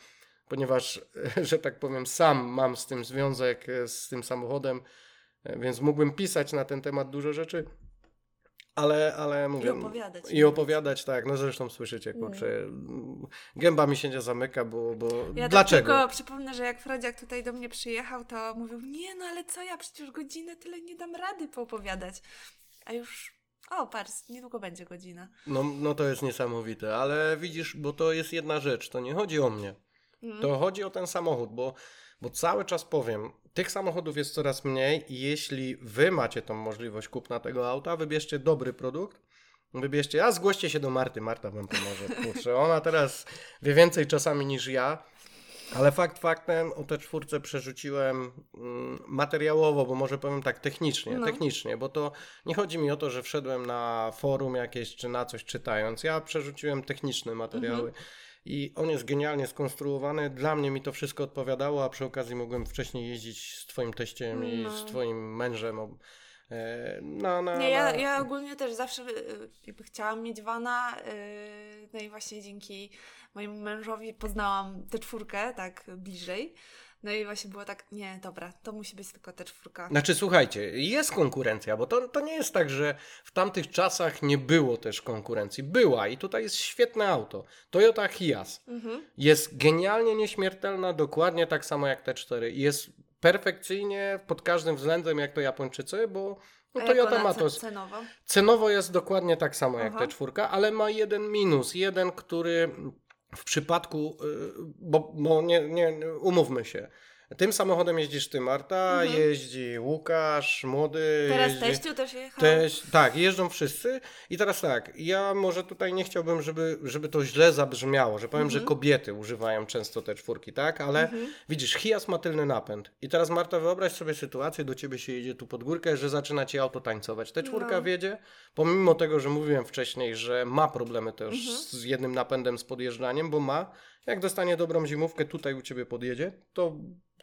ponieważ, że tak powiem, sam mam z tym związek, e, z tym samochodem, e, więc mógłbym pisać na ten temat dużo rzeczy, ale, ale mówię... I opowiadać. I opowiadać, tak, no zresztą słyszycie, kurczę, gęba mi się nie zamyka, bo, bo Ja tak dlaczego? tylko przypomnę, że jak Frodziak tutaj do mnie przyjechał, to mówił, nie no ale co ja, przecież godzinę tyle nie dam rady poopowiadać. A już, o patrz, niedługo będzie godzina. No, no to jest niesamowite, ale widzisz, bo to jest jedna rzecz, to nie chodzi o mnie. Mm. To chodzi o ten samochód, bo, bo cały czas powiem, tych samochodów jest coraz mniej i jeśli wy macie tą możliwość kupna tego auta, wybierzcie dobry produkt, wybierzcie, a zgłoście się do Marty, Marta wam pomoże, kurczę, ona teraz wie więcej czasami niż ja, ale fakt faktem o te czwórce przerzuciłem mm, materiałowo, bo może powiem tak technicznie, No. technicznie, bo to nie chodzi mi o to, że wszedłem na forum jakieś czy na coś czytając. Ja przerzuciłem techniczne materiały Mhm. I on jest genialnie skonstruowany. Dla mnie mi to wszystko odpowiadało, a przy okazji mogłem wcześniej jeździć z twoim teściem i No. z twoim mężem. o- e, Na, na, Nie, ja, ja ogólnie też zawsze y, jakby chciałam mieć wana, y, no i właśnie dzięki mojemu mężowi poznałam tę czwórkę tak bliżej. No i właśnie było tak, nie, dobra, to musi być tylko ta czwórka. Znaczy, słuchajcie, jest konkurencja, bo to, to nie jest tak, że w tamtych czasach nie było też konkurencji. Była i tutaj jest świetne auto. Toyota Hiace. Mhm. Jest genialnie nieśmiertelna, dokładnie tak samo jak te cztery. Jest perfekcyjnie pod każdym względem jak to Japończycy, bo No Toyota ma to. ce- cenowo? Cenowo jest dokładnie tak samo jak Aha. T4, ale ma jeden minus. Jeden, który w przypadku, y, bo, bo nie, nie, umówmy się, tym samochodem jeździsz ty, Marta, Mhm. jeździ Łukasz, młody. Teraz jeździ... teściu też jechał. Też, tak, jeżdżą wszyscy. I teraz tak, ja może tutaj nie chciałbym, żeby, żeby to źle zabrzmiało, że powiem, Mhm. że kobiety używają często te czwórki, tak? Ale widzisz, Hias ma tylny napęd. I teraz Marta, wyobraź sobie sytuację, do ciebie się jedzie tu pod górkę, że zaczyna ci auto tańcować. Te czwórka No. wiedzie, pomimo tego, że mówiłem wcześniej, że ma problemy też Mhm. z jednym napędem, z podjeżdżaniem, bo ma. Jak dostanie dobrą zimówkę, tutaj u ciebie podjedzie, to,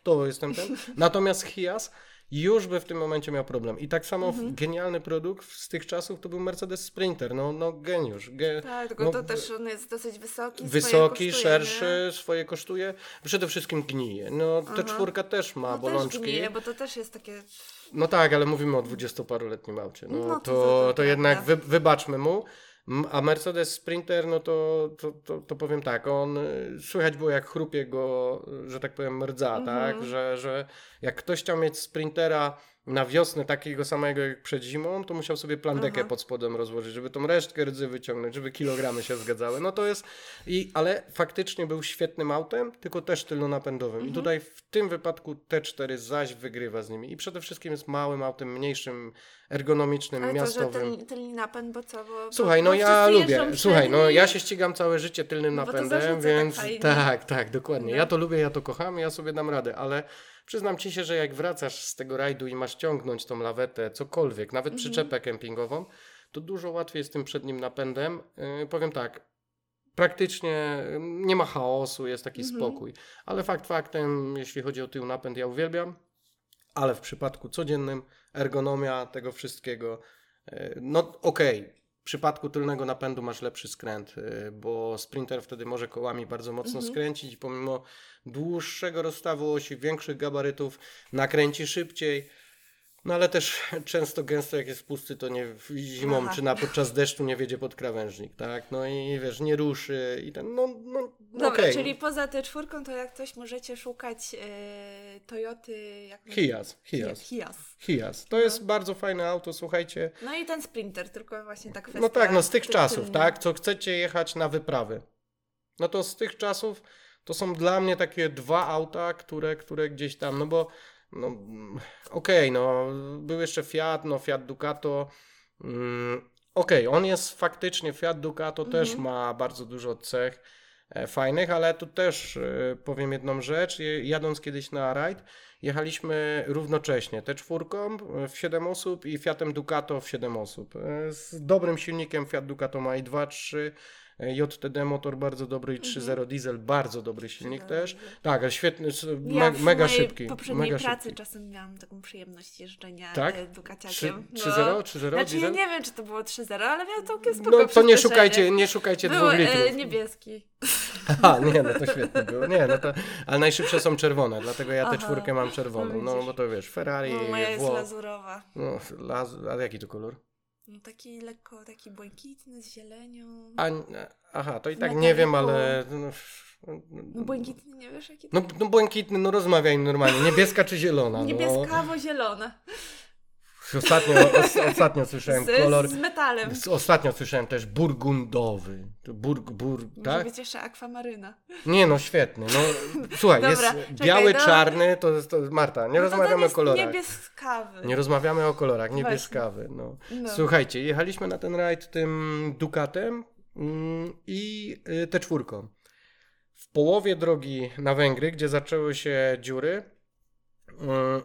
to jestem ten. Natomiast Hias już by w tym momencie miał problem. I tak samo Mhm. genialny produkt z tych czasów to był Mercedes Sprinter. No, no geniusz. Ge, Tak, tylko no, to też on jest dosyć wysoki. Wysoki, kosztuje, szerszy, swoje kosztuje. Przede wszystkim gnije. No, Aha. te czwórka też ma Nie? No bolączki. też gnije, bo to też jest takie... No tak, ale mówimy o dwudziestoparoletnim aucie. No, No to- to, to- to jednak wy, wybaczmy mu. A Mercedes Sprinter, no to, to, to, to powiem tak, on y, słychać było jak chrupie go, y, że tak powiem, rdza, Mhm. tak? Że, że jak ktoś chciał mieć Sprintera na wiosnę takiego samego jak przed zimą, to musiał sobie plandekę Aha. pod spodem rozłożyć, żeby tą resztkę rdzy wyciągnąć, żeby kilogramy się zgadzały. No to jest, i, ale faktycznie był świetnym autem, tylko też tylnonapędowym. Mhm. I tutaj w tym wypadku T4 zaś wygrywa z nimi. I przede wszystkim jest małym autem, mniejszym, ergonomicznym, Ale to, że miastowym. tylny, tylny napęd, bo co? Bo, Słuchaj, no ja lubię. Słuchaj, no ja się ścigam całe życie tylnym No napędem, tak więc fajnie. tak, tak, dokładnie. No. Ja to lubię, ja to kocham, ja sobie dam radę, ale przyznam ci się, że jak wracasz z tego rajdu i masz ciągnąć tą lawetę, cokolwiek, nawet Mhm. przyczepę kempingową, to dużo łatwiej jest tym przednim napędem. Yy, powiem tak, praktycznie yy, nie ma chaosu, jest taki Mhm. spokój. Ale fakt faktem, jeśli chodzi o tył napęd, ja uwielbiam, ale w przypadku codziennym ergonomia tego wszystkiego, yy, no okej, w przypadku tylnego napędu masz lepszy skręt, yy, bo sprinter wtedy może kołami bardzo mocno Mhm. skręcić i pomimo dłuższego rozstawu osi, większych gabarytów, nakręci szybciej. No ale też często gęsto jak jest pusty, to nie zimą Aha. czy na podczas deszczu nie wiedzie pod krawężnik, tak? No i wiesz, nie ruszy i ten, no, no Dobra, okej. czyli poza tę czwórką, to jak coś możecie szukać e, Toyoty... Jak Hias, Hias. Hias. Hias. To jest bardzo fajne auto, słuchajcie. No i ten Sprinter, tylko właśnie ta kwestia... No tak, no z tych ty- czasów, tak? Co chcecie jechać na wyprawy. No to z tych czasów to są dla mnie takie dwa auta, które, które gdzieś tam, no bo no okej, no był jeszcze Fiat, no Fiat Ducato. Mm, okej, on jest faktycznie, Fiat Ducato też Mhm. ma bardzo dużo cech e, fajnych, ale tu też e, powiem jedną rzecz. Jadąc kiedyś na rajd, jechaliśmy równocześnie, te czwórką e, w 7 osób i Fiatem Ducato w 7 osób. Z dobrym silnikiem Fiat Ducato ma i 2.3, e, JTD motor bardzo dobry i 3.0 diesel, bardzo dobry silnik 3.0 też. Tak, ale świetny, Ja me, w mega szybki. poprzedniej mega pracy szybki. czasem miałam taką przyjemność jeżdżenia Tak? e, Dukaciakiem. 3.0, 3.0 Znaczy ja diesel? nie wiem, czy to było 3.0, ale miał całkiem spoko No to nie szukajcie, nie szukajcie Był dwóch e, litrów. niebieski. Aha, nie, no to świetnie było. Nie, no to, ale najszybsze są czerwone, dlatego ja tę czwórkę mam no czerwoną. No bo to wiesz, Ferrari, No, moja jest Włoch, lazurowa. no, laz, ale jaki to kolor? No, taki lekko, taki błękitny z zielenią. A, aha, to i tak nie wiem, ale... No, No, błękitny, nie wiesz jaki no, no błękitny, no rozmawiaj normalnie. Niebieska czy zielona? No. Niebieskawo-zielona. Ostatnio, os, ostatnio słyszałem Z, kolor... z metalem. Ostatnio słyszałem też burgundowy. To Burg, bur, Może tak? być jeszcze akwamaryna. Nie no, świetny. No, słuchaj, Dobra, jest czekaj, biały, no. czarny, to. To, Marta, nie No to rozmawiamy o jest kolorach. niebieskawy. Nie rozmawiamy o kolorach, niebieskawy. No. No. Słuchajcie, jechaliśmy na ten rajd tym Ducatem mm, i y, te czwórką. W połowie drogi na Węgry, gdzie zaczęły się dziury, mm,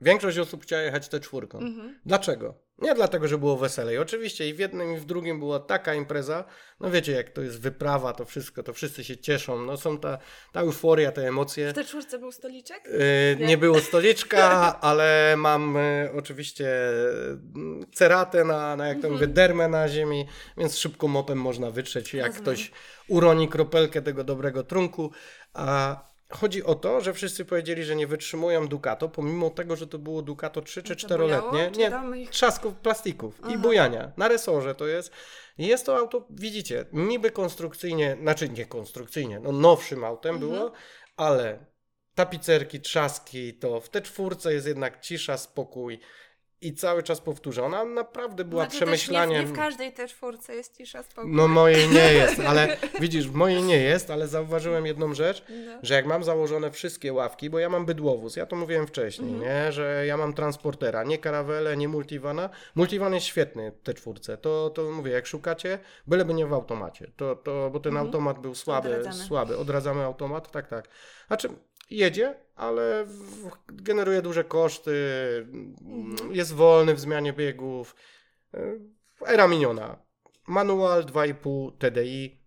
większość osób chciała jechać te czwórką. Mhm. Dlaczego? Nie dlatego, że było weselej. Oczywiście i w jednym i w drugim była taka impreza. No wiecie, jak to jest wyprawa, to wszystko, to wszyscy się cieszą. No są ta, ta euforia, te emocje. W tej czwórce był stoliczek? Yy, Nie. nie było stoliczka, ale mam y, oczywiście y, ceratę na, na jak to Mhm. mówię, dermę na ziemi, więc szybko mopem można wytrzeć, jak Rozumiem. ktoś uroni kropelkę tego dobrego trunku. A chodzi o to, że wszyscy powiedzieli, że nie wytrzymują Ducato, pomimo tego, że to było Ducato 3 czy No to bujało? 4-letnie. Czy Nie, ich- trzasków plastików i Aha. bujania. Na resorze to jest. Jest to auto, widzicie, niby konstrukcyjnie, znaczy nie konstrukcyjnie, no nowszym autem Mhm. było, ale tapicerki, trzaski, to w te czwórce jest jednak cisza, spokój. I cały czas powtórzę. Ona naprawdę była Znaczy przemyślaniem. Nie, w- nie w każdej też czwórce jest cisza, spokój. No mojej nie jest, ale widzisz, w mojej nie jest, ale zauważyłem jedną rzecz, No. że jak mam założone wszystkie ławki, bo ja mam bydłowóz, ja to mówiłem wcześniej, Mhm. nie, że ja mam transportera, nie karawele, nie multivana. Multivan jest świetny, te czwórce, to, to mówię, jak szukacie, byleby nie w automacie, to, to, bo ten Mhm. automat był słaby, Odradzamy. słaby, odradzamy automat, tak, tak. Znaczy, jedzie, ale w, generuje duże koszty, Mhm. jest wolny w zmianie biegów, E, era miniona, manual 2,5 TDI,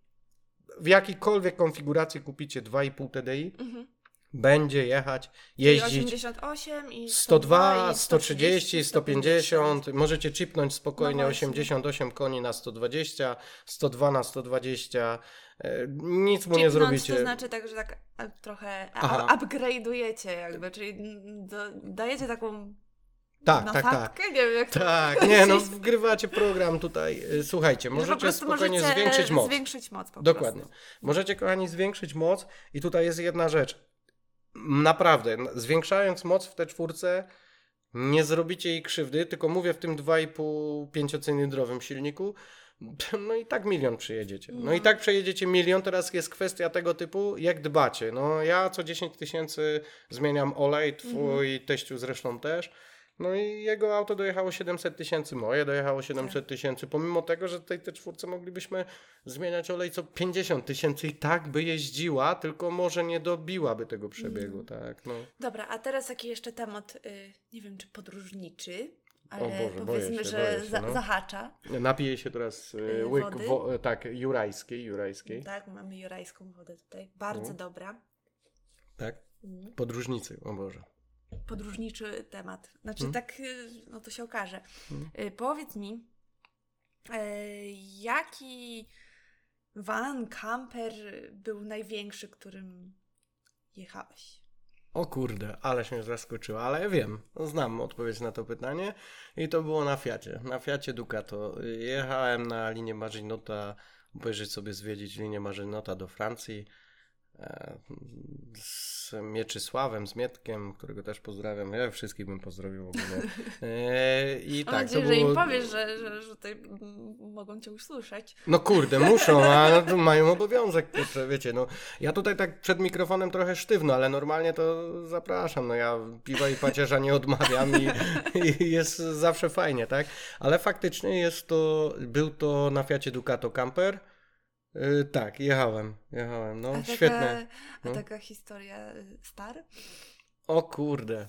w jakiejkolwiek konfiguracji kupicie 2,5 TDI, Mhm. Będzie jechać, jeździć 88 i 102, i 130, 150, możecie chipnąć spokojnie No właśnie. 88 koni na 120, 102 na 120, e, nic mu nie zrobicie. To znaczy tak, że tak a, trochę Aha. upgrade'ujecie jakby, czyli do, dajecie taką Tak, tak, tak. nasadkę, nie wiem jak to Tak, nie no, wgrywacie program tutaj. E, Słuchajcie, możecie spokojnie możecie zwiększyć moc. Zwiększyć moc Dokładnie. prostu. Możecie, kochani, zwiększyć moc i tutaj jest jedna rzecz. Naprawdę, zwiększając moc w te czwórce, nie zrobicie jej krzywdy, tylko mówię w tym 2,5 pięciocylindrowym silniku, no i tak milion przejedziecie. No i No. tak przejedziecie milion, teraz jest kwestia tego typu, jak dbacie. No ja co 10 tysięcy zmieniam olej, twój teściu zresztą też. No i jego auto dojechało 700 tysięcy, moje dojechało 700 tysięcy, pomimo tego, że tej te czwórce moglibyśmy zmieniać olej co 50 tysięcy i tak by jeździła, tylko może nie dobiłaby tego przebiegu, tak, no. Dobra, a teraz jaki jeszcze temat, y, nie wiem czy podróżniczy, ale Boże, powiedzmy, się, że się, no. zahacza. Napiję się teraz y, Y, łyk, wo, y, tak, jurajskiej, jurajskiej, Tak, mamy jurajską wodę tutaj. Bardzo Mhm. dobra. tak, Mm. podróżnicy, o Boże. Podróżniczy temat. Znaczy Mm. tak, y, no to się okaże. Mm. Y, Powiedz mi, e, jaki van, camper był największy, którym jechałeś? O kurde, ale się zaskoczyła, ale ja wiem, znam odpowiedź na to pytanie i to było na Fiacie, na Fiacie Ducato. Jechałem na linię Marzinota, obejrzeć sobie, zwiedzić linię Marzinota do Francji z Mieczysławem, z Mietkiem, którego też pozdrawiam. Ja wszystkich bym pozdrowił w ogóle. E, I Mam tak, nadzieję, to że im było... powiesz, że, że, że tutaj mogą cię usłyszeć. No kurde, muszą, a no mają obowiązek, kurczę, wiecie, no. Ja tutaj tak przed mikrofonem trochę sztywno, ale normalnie to zapraszam, no ja piwa i pacierza nie odmawiam i, i jest zawsze fajnie, tak? Ale faktycznie jest to, był to na Fiacie Ducato Camper, Yy, tak, jechałem, jechałem, no, a taka, świetne. A no. taka historia y, star? O kurde,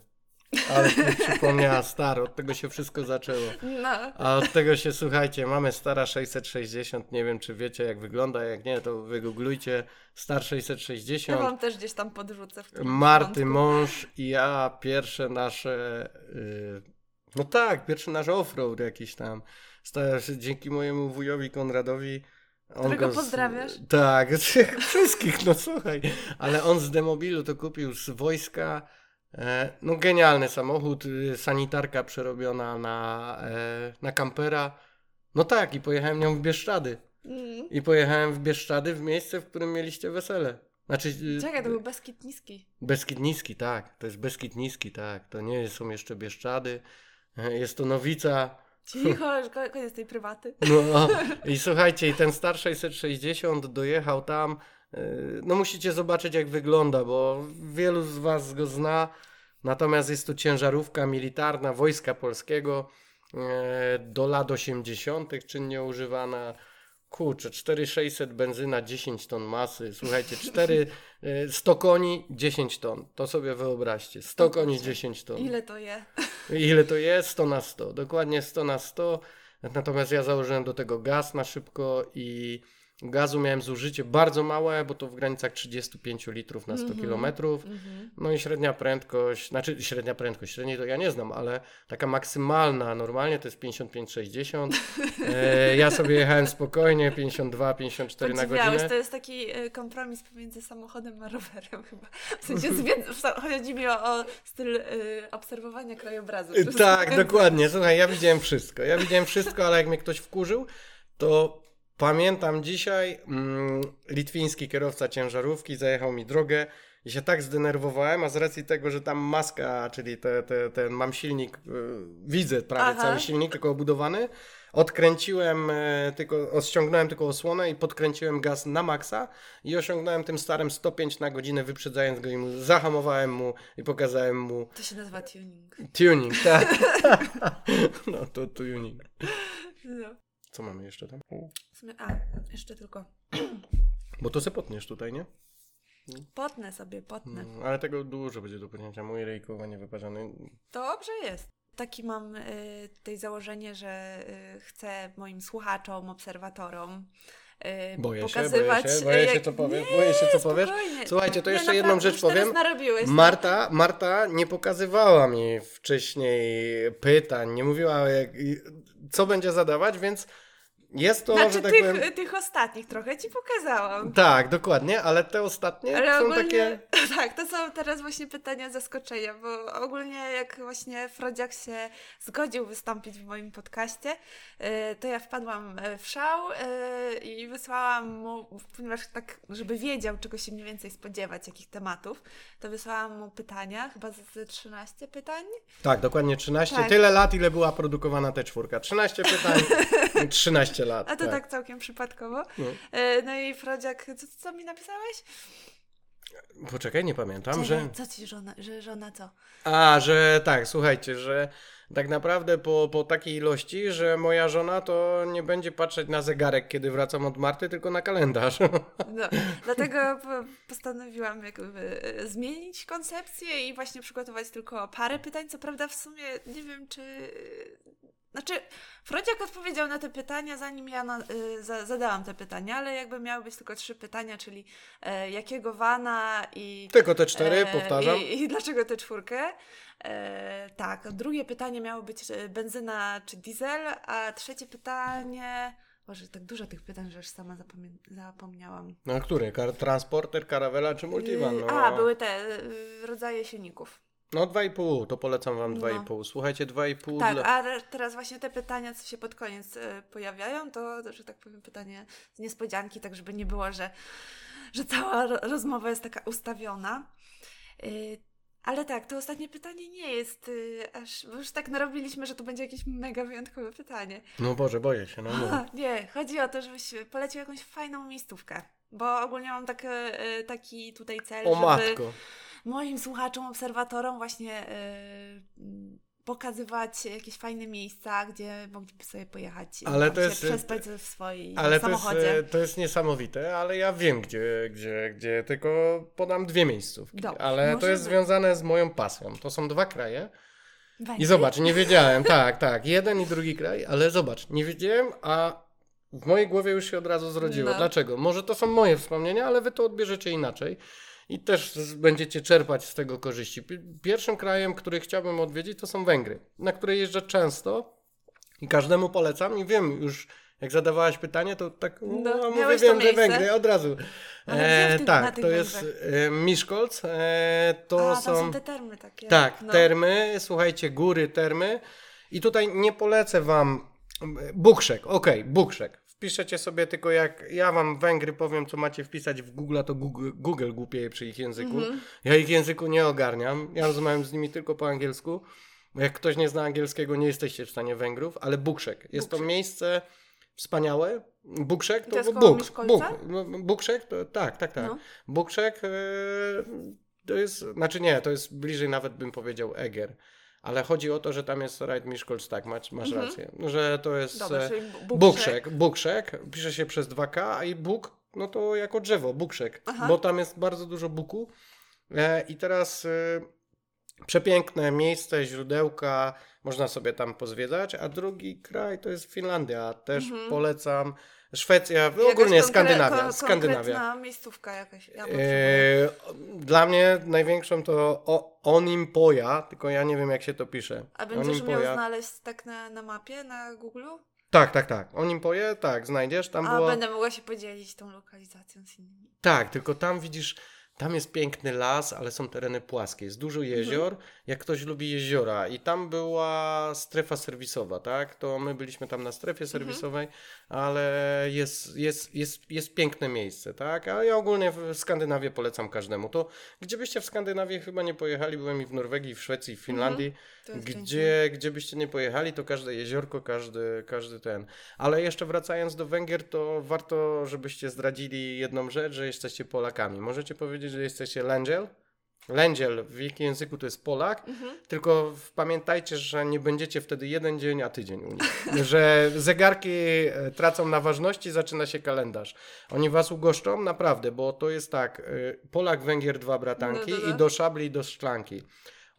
ale przypomniała staro, od tego się wszystko zaczęło. No. A od tego się słuchajcie, mamy stara 660, nie wiem czy wiecie jak wygląda, jak nie to wygooglujcie star Ja 660. wam też gdzieś tam podrzucę. W Marty, wątku. mąż i ja pierwsze nasze, yy, no tak, pierwszy nasz offroad jakiś tam, Sta- dzięki mojemu wujowi Konradowi. Którego go pozdrawiasz? Tak, wszystkich, no słuchaj, ale on z demobilu to kupił z wojska, e, no genialny samochód, y, sanitarka przerobiona na, e, na kampera, no tak i pojechałem nią w Bieszczady. Mm. I pojechałem w Bieszczady, w miejsce, w którym mieliście wesele. Znaczy, y, Czekaj, to był Beskid Niski. Beskid Niski, tak. To jest Beskid Niski, tak. To nie są jeszcze Bieszczady. E, Jest to Nowica. Cicho, już ko- koniec tej prywaty. No i słuchajcie, i ten Star 660 dojechał tam. e, No musicie zobaczyć, jak wygląda, bo wielu z Was go zna. Natomiast jest to ciężarówka militarna Wojska Polskiego e, do lat 80. czynnie używana. Kurczę, 4600 benzyna, 10 ton masy. Słuchajcie, 4, e, 100 koni, 10 ton. To sobie wyobraźcie. 100 O koni, kurczę. 10 ton. Ile to je? Ile to jest? 100 na 100. Dokładnie 100 na 100. Natomiast ja założyłem do tego gaz na szybko i gazu miałem zużycie bardzo małe, bo to w granicach 35 litrów na 100 Mhm. kilometrów. Mhm. No i średnia prędkość, znaczy średnia prędkość, średniej to ja nie znam, ale taka maksymalna normalnie to jest 55-60. E, ja sobie jechałem spokojnie 52-54 na godzinę. to jest taki e, kompromis pomiędzy samochodem a rowerem chyba. W sensie chodzi mi o, o styl e, obserwowania krajobrazu. Y, Czy Tak, dokładnie. Słuchaj, ja widziałem wszystko. Ja widziałem wszystko, ale jak mnie ktoś wkurzył, to pamiętam dzisiaj, mm, litwiński kierowca ciężarówki zajechał mi drogę I się tak zdenerwowałem, a z racji tego, że tam maska, czyli te, te, ten mam silnik, y, widzę prawie Aha. cały silnik, tylko obudowany, odkręciłem, y, tylko, ściągnąłem tylko osłonę i podkręciłem gaz na maksa i osiągnąłem tym starym 105 na godzinę, wyprzedzając go i zahamowałem mu i pokazałem mu To się nazywa tuning. tuning, tak. no to tuning. No. Co mamy jeszcze tam? W sumie, a, jeszcze tylko Bo to se potniesz tutaj, nie? potnę sobie, potnę. Mm, Ale tego dużo będzie do podjęcia. Mój rejkowanie wyparzony. Dobrze jest. Taki mam y, tutaj założenie, że y, chcę moim słuchaczom, obserwatorom y, Boję się, pokazywać. boję się, boję się jak- co powiesz, Nie, boję się co powiesz. Słuchajcie, to jeszcze naprawdę, jedną rzecz już teraz powiem. no. Marta, Marta nie pokazywała mi wcześniej pytań, nie mówiła jak, co będzie zadawać, więc jest to, Znaczy że tak tych, powiem... tych ostatnich trochę ci pokazałam. Tak, dokładnie, ale te ostatnie Ale są ogólnie, takie... tak, to są teraz właśnie pytania zaskoczenia, bo ogólnie jak właśnie Frodziak się zgodził wystąpić w moim podcaście, y, to ja wpadłam y, w szał y, i wysłałam mu, ponieważ tak, żeby wiedział, czego się mniej więcej spodziewać, jakich tematów, to wysłałam mu pytania, chyba z 13 pytań. Tak, dokładnie 13. Tak. Tyle lat, ile była produkowana te czwórka. 13 pytań, 13 lat. A to tak, całkiem przypadkowo. No. Y, No i Frodziak, co, co mi napisałeś? Poczekaj, nie pamiętam, Czekaj, że... Co ci żona, że żona co? A, że tak, słuchajcie, że tak naprawdę po, po takiej ilości, że moja żona to nie będzie patrzeć na zegarek, kiedy wracam od Marty, tylko na kalendarz. No, dlatego po- postanowiłam jakby e, zmienić koncepcję i właśnie przygotować tylko parę pytań. Co prawda w sumie nie wiem, czy... Znaczy, Frodziak odpowiedział na te pytania, zanim ja na, y, za, zadałam te pytania, ale jakby miały być tylko trzy pytania, czyli e, jakiego wana i... Tylko te cztery, e, powtarzam. I, I dlaczego tę czwórkę? E, tak, drugie pytanie miało być benzyna czy diesel, a trzecie pytanie... Boże, tak dużo tych pytań, że już sama zapomie- zapomniałam. No który? Kar transporter, karawela czy multivan? Yy, No, A, były te y, rodzaje silników. No 2,5, to polecam wam No. 2,5. Słuchajcie, 2,5 Tak, dla... a teraz właśnie te pytania, co się pod koniec y, pojawiają, to, że tak powiem, pytanie z niespodzianki, tak żeby nie było, że, że cała ro- rozmowa jest taka ustawiona. Y, ale tak, to ostatnie pytanie nie jest y, aż, bo już tak narobiliśmy, że to będzie jakieś mega wyjątkowe pytanie. No Boże, boję się, no mów. Nie, chodzi o to, żebyś polecił jakąś fajną miejscówkę. Bo ogólnie mam tak, taki tutaj cel, O żeby matko. Moim słuchaczom, obserwatorom właśnie mm, pokazywać jakieś fajne miejsca, gdzie mogliby sobie pojechać i Ale tam to jest- przespać w swoim Ale to jest, samochodzie. e, to jest niesamowite, ale ja wiem, gdzie, gdzie, gdzie tylko podam dwie miejscówki. Dobrze, ale to jest być. związane z moją pasją. To są dwa kraje. I Węgry? zobacz, nie wiedziałem, tak, tak, jeden i drugi kraj, ale zobacz, nie wiedziałem, a w mojej głowie już się od razu zrodziło. No. Dlaczego? Może to są moje wspomnienia, ale wy to odbierzecie inaczej i też będziecie czerpać z tego korzyści. Pi- Pierwszym krajem, który chciałbym odwiedzić, to są Węgry, na które jeżdżę często i każdemu polecam i wiem już. Jak zadawałaś pytanie, to tak no, No, mówię, wiem, że? Węgry od razu. Tych- na tak, to jest e, Miszkolc. E, to A, są, są te termy takie. tak, no. termy, słuchajcie, góry, termy. I tutaj nie polecę wam Bukszek, okej, Bukszek. Wpiszecie sobie tylko jak ja wam Węgry powiem, co macie wpisać w Google, to Google, Google głupieje przy ich języku. Mhm. Ja ich języku nie ogarniam. Ja rozmawiam z nimi tylko po angielsku. Jak ktoś nie zna angielskiego, nie jesteście w stanie Węgrów, ale Bukszek. Jest to Bukszek. miejsce wspaniałe. Bukszek to, To? Bóg. No, Bukszek to tak, tak, tak. No. Bukszek e, to jest, znaczy nie, to jest bliżej nawet bym powiedział Eger. Ale chodzi o to, że tam jest Rajd Miszkolc, tak, masz, masz Mhm. rację. Że to jest Dobra, e, czyli Bu- Bukszek. Bukszek, pisze się przez 2K, a i Bóg, no to jako drzewo, Bukszek. Aha. Bo tam jest bardzo dużo buku. E, I teraz e, przepiękne miejsce, źródełka, można sobie tam pozwiedzać, a drugi kraj to jest Finlandia. Też Mhm. polecam. Szwecja, Jakaś ogólnie Skandynawia. ko- Skandynawia. Miejscówka jakaś. Ja. E, dla mnie największą to o, Onimpoja, tylko ja nie wiem jak się to pisze. A będziesz miał Onimpoja. znaleźć tak na, na mapie, na Google? Tak, tak, tak. Onimpoje, tak, znajdziesz. Tam A będę mogła się podzielić tą lokalizacją z innymi. Tak, tylko tam widzisz, Tam jest piękny las, ale są tereny płaskie. Jest dużo jezior, jak ktoś lubi jeziora. I tam była strefa serwisowa, tak? To my byliśmy tam na strefie serwisowej, ale jest, jest, jest, jest piękne miejsce, tak? A ja ogólnie w Skandynawię polecam każdemu. To gdzie byście w Skandynawii chyba nie pojechali, byłem i w Norwegii, i w Szwecji, i w Finlandii. To jest Gdzie, gdzie byście nie pojechali, to każde jeziorko, każdy, każdy ten. Ale jeszcze wracając do Węgier, to warto, żebyście zdradzili jedną rzecz, że jesteście Polakami. Możecie powiedzieć, że jesteście Lędziel? Lędziel w ich języku to jest Polak, tylko w- pamiętajcie, że nie będziecie wtedy jeden dzień, a tydzień u nich. że zegarki e, tracą na ważności, zaczyna się kalendarz. Oni was ugoszczą naprawdę, bo to jest tak, e, Polak, Węgier, dwa bratanki No, no, no. i do szabli i do szklanki.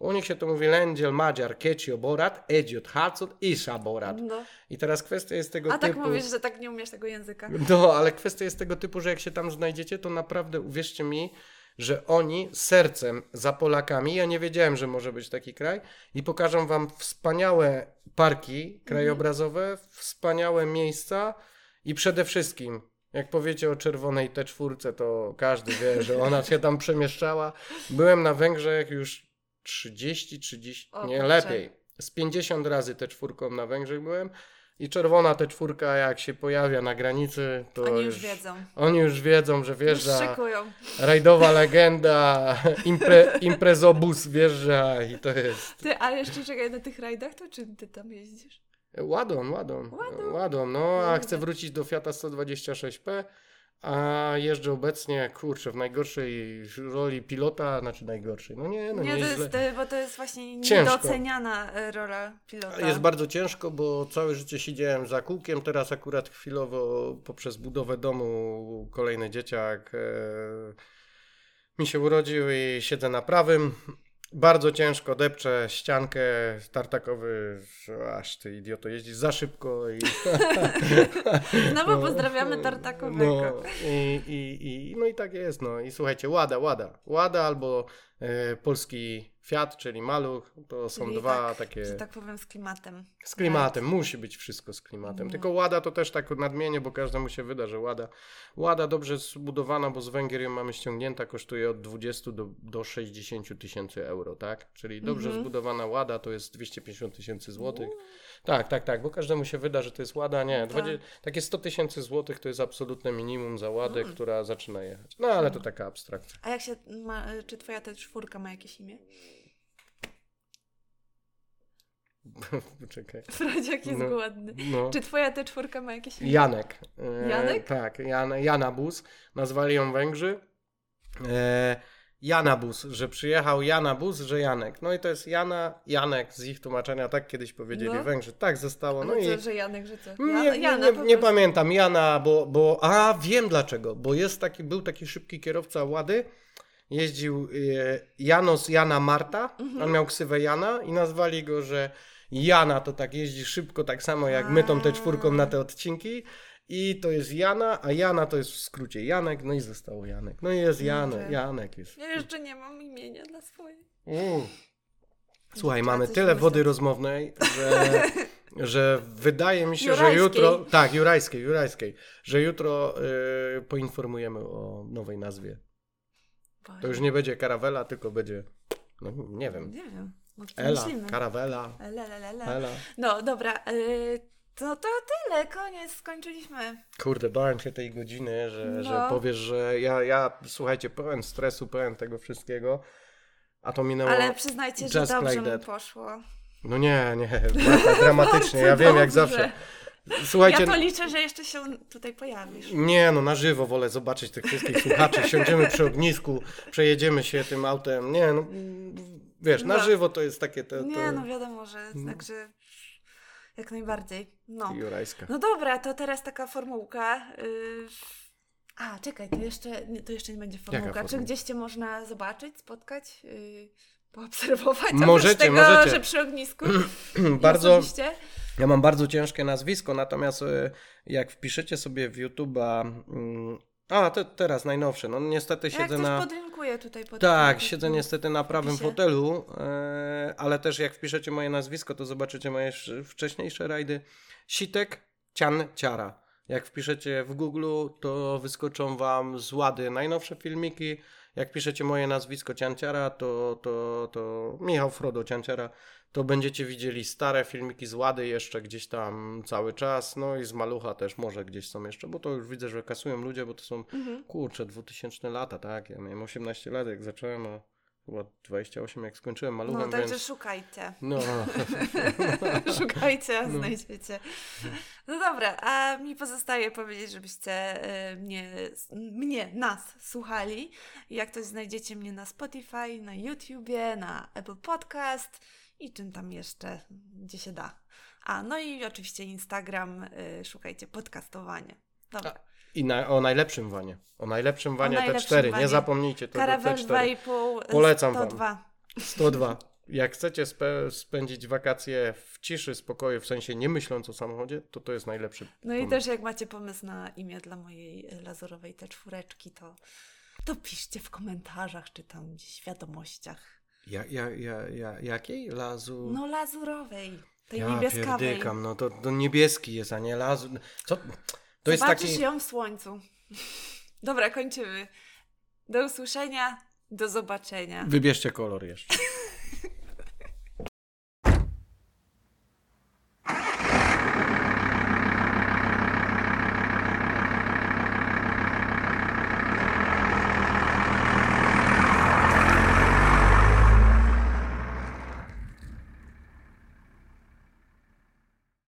U nich się to mówi Lędziel, Madziar, Kecio, Borat, Edziot, Harcud i Szaborat. No. I teraz kwestia jest tego A tak typu... mówisz, że tak nie umiesz tego języka. No, ale kwestia jest tego typu, że jak się tam znajdziecie, to naprawdę uwierzcie mi, że oni sercem za Polakami, ja nie wiedziałem, że może być taki kraj, i pokażą wam wspaniałe parki krajobrazowe, wspaniałe miejsca i przede wszystkim, jak powiecie o czerwonej T4, to każdy wie, że ona się tam przemieszczała. Byłem na Węgrzech już 30, 30, O nie kurczę. lepiej. Z 50 razy T4 na Węgrzech byłem. I czerwona T4, jak się pojawia na granicy, to Oni już wiedzą. Oni już wiedzą, że Już wjeżdża szykują. rajdowa legenda, impre, imprezobus wjeżdża i to jest Ty, a jeszcze czekaj, na tych rajdach to czym ty tam jeździsz? ładon, ładon, Ładon. ładon, no a Kurde. chcę wrócić do Fiata 126P, a jeżdżę obecnie, kurczę, w najgorszej roli pilota, znaczy najgorszej, no nie, no nie, nie, to źle. jest, e, bo to jest właśnie Ciężko. niedoceniana e, rola pilota. Jest bardzo ciężko, bo całe życie siedziałem za kółkiem. Teraz akurat chwilowo poprzez budowę domu kolejny dzieciak e, mi się urodził i siedzę na prawym. Bardzo ciężko depczę ściankę, tartakowy, aż ty idioto, jeździsz za szybko i... Znowu pozdrawiamy Tartakowego. No i, i, i, no i tak jest, no i słuchajcie, Łada, Łada, Łada albo polski Fiat, czyli Maluch, to są Czyli dwa tak, takie... Że tak powiem z klimatem. Z klimatem, musi być wszystko z klimatem. No. Tylko Łada to też tak nadmienię, bo każdemu się wyda, że Łada. Łada dobrze zbudowana, bo z Węgier ją mamy ściągnięta, kosztuje od 20 do, do 60 tysięcy euro, tak? Czyli dobrze Mhm. zbudowana Łada to jest 250 tysięcy złotych. Tak, tak, tak, bo każdemu się wyda, że to jest Łada. Nie, Tak. 20, takie 100 tysięcy złotych to jest absolutne minimum za Ładę, Mm. która zaczyna jechać. No ale to taka abstrakcja. A jak się ma, czy twoja ta czwórka ma jakieś imię? Poczekaj. Fradziak jest No. głodny. No. Czy twoja ta czwórka ma jakieś imię? Janek. E, Janek? Tak, Jan, Janabus. Nazwali ją Węgrzy. E, Janabus, że przyjechał Janabus, że Janek. No i to jest Jana, Janek z ich tłumaczenia, tak kiedyś powiedzieli No. Węgrzy. Tak zostało. No No i że Janek, że co? nie, Ja- nie, Jana nie, nie pamiętam. Jana, bo, bo. A, wiem dlaczego. Bo jest taki, był taki szybki kierowca Łady. Jeździł e, Janos Jana Marta. Mhm. On miał ksywę Jana i nazwali go, że Jana to tak jeździ szybko, tak samo jak my tą te czwórką na te odcinki. I to jest Jana, a Jana to jest w skrócie Janek, no i zostało Janek. No i jest Janek, Dobrze. Janek jest. Ja jeszcze nie mam imienia dla swojej. Mm. Słuchaj, mamy tyle wody rozmownej, że, że wydaje mi się, że Jurajskiej. jutro. Tak, jurajskiej, jurajskiej. Że jutro y, poinformujemy o nowej nazwie. To już nie będzie karawela, tylko będzie. No nie wiem. Nie wiem. Ela, karawela, le, le. Ela. No dobra, yy, to, to tyle, koniec, skończyliśmy. Kurde, bałem się tej godziny, że, że No. powiesz, że ja, ja, słuchajcie, pełen stresu, pełen tego wszystkiego, a to minęło... Ale przyznajcie, że dobrze like mu that. poszło. No nie, nie, dramatycznie, ja wiem jak Dobrze. zawsze. Słuchajcie, Ja to liczę, że jeszcze się tutaj pojawisz. nie no, na żywo wolę zobaczyć tych wszystkich słuchaczy, siądziemy przy ognisku, przejedziemy się tym autem, nie no, wiesz, na No. żywo to jest takie te... Nie, te... no wiadomo, że także jak najbardziej. No. Jurajska. No dobra, to teraz taka formułka. Yy... A, czekaj, to jeszcze, nie, to jeszcze nie będzie formułka. Czy gdzieś cię można zobaczyć, spotkać, yy, poobserwować? Możecie, tego, możecie. że przy ognisku. Bardzo, Osobiście? Ja mam bardzo ciężkie nazwisko, natomiast e, jak wpiszecie sobie w YouTube'a. A, te, teraz najnowsze. No niestety siedzę na. podlinkuje tutaj pod Tak, siedzę niestety na prawym opisie. fotelu, e, ale też jak wpiszecie moje nazwisko, to zobaczycie moje sz- wcześniejsze rajdy. Sitek Cian Ciara. Jak wpiszecie w Google, to wyskoczą wam z łady najnowsze filmiki. Jak piszecie moje nazwisko Cianciara, to, to, to Michał Frodo Cianciara, to będziecie widzieli stare filmiki z łady jeszcze gdzieś tam cały czas. No i z malucha też może gdzieś są jeszcze, bo to już widzę, że kasują ludzie, bo to są Mhm. kurczę 2000 lata, tak? Ja miałem 18 lat, jak zacząłem, a chyba 28 jak skończyłem No, maluchem, także więc. szukajcie. No, Szukajcie, a No. znajdziecie. No dobra, a mi pozostaje powiedzieć, żebyście e, mnie, mnie, nas słuchali. Jak ktoś znajdziecie mnie na Spotify, na YouTubie, na Apple Podcast i czym tam jeszcze, gdzie się da. A, no i oczywiście Instagram, e, szukajcie podcastowanie. Dobra. I na, o najlepszym wanie. O najlepszym wanie najlepszym T4. wanie. Nie zapomnijcie tego Karawel T4. 2,5, Polecam wam. 102. 102. Jak chcecie spe- spędzić wakacje w ciszy, spokoju, w sensie nie myśląc o samochodzie, to to jest najlepszy No i też jak macie pomysł na imię dla mojej e, lazurowej te czwóreczki, to, to piszcie w komentarzach, czy tam gdzieś w wiadomościach. Ja, ja, ja, ja, jakiej? Lazu? No lazurowej, tej ja niebieskawej. pierdykam, no to, to niebieski jest, a nie lazu. Co? To jest Zobaczysz taki... ją w słońcu. Dobra, kończymy. Do usłyszenia, do zobaczenia. Wybierzcie kolor jeszcze.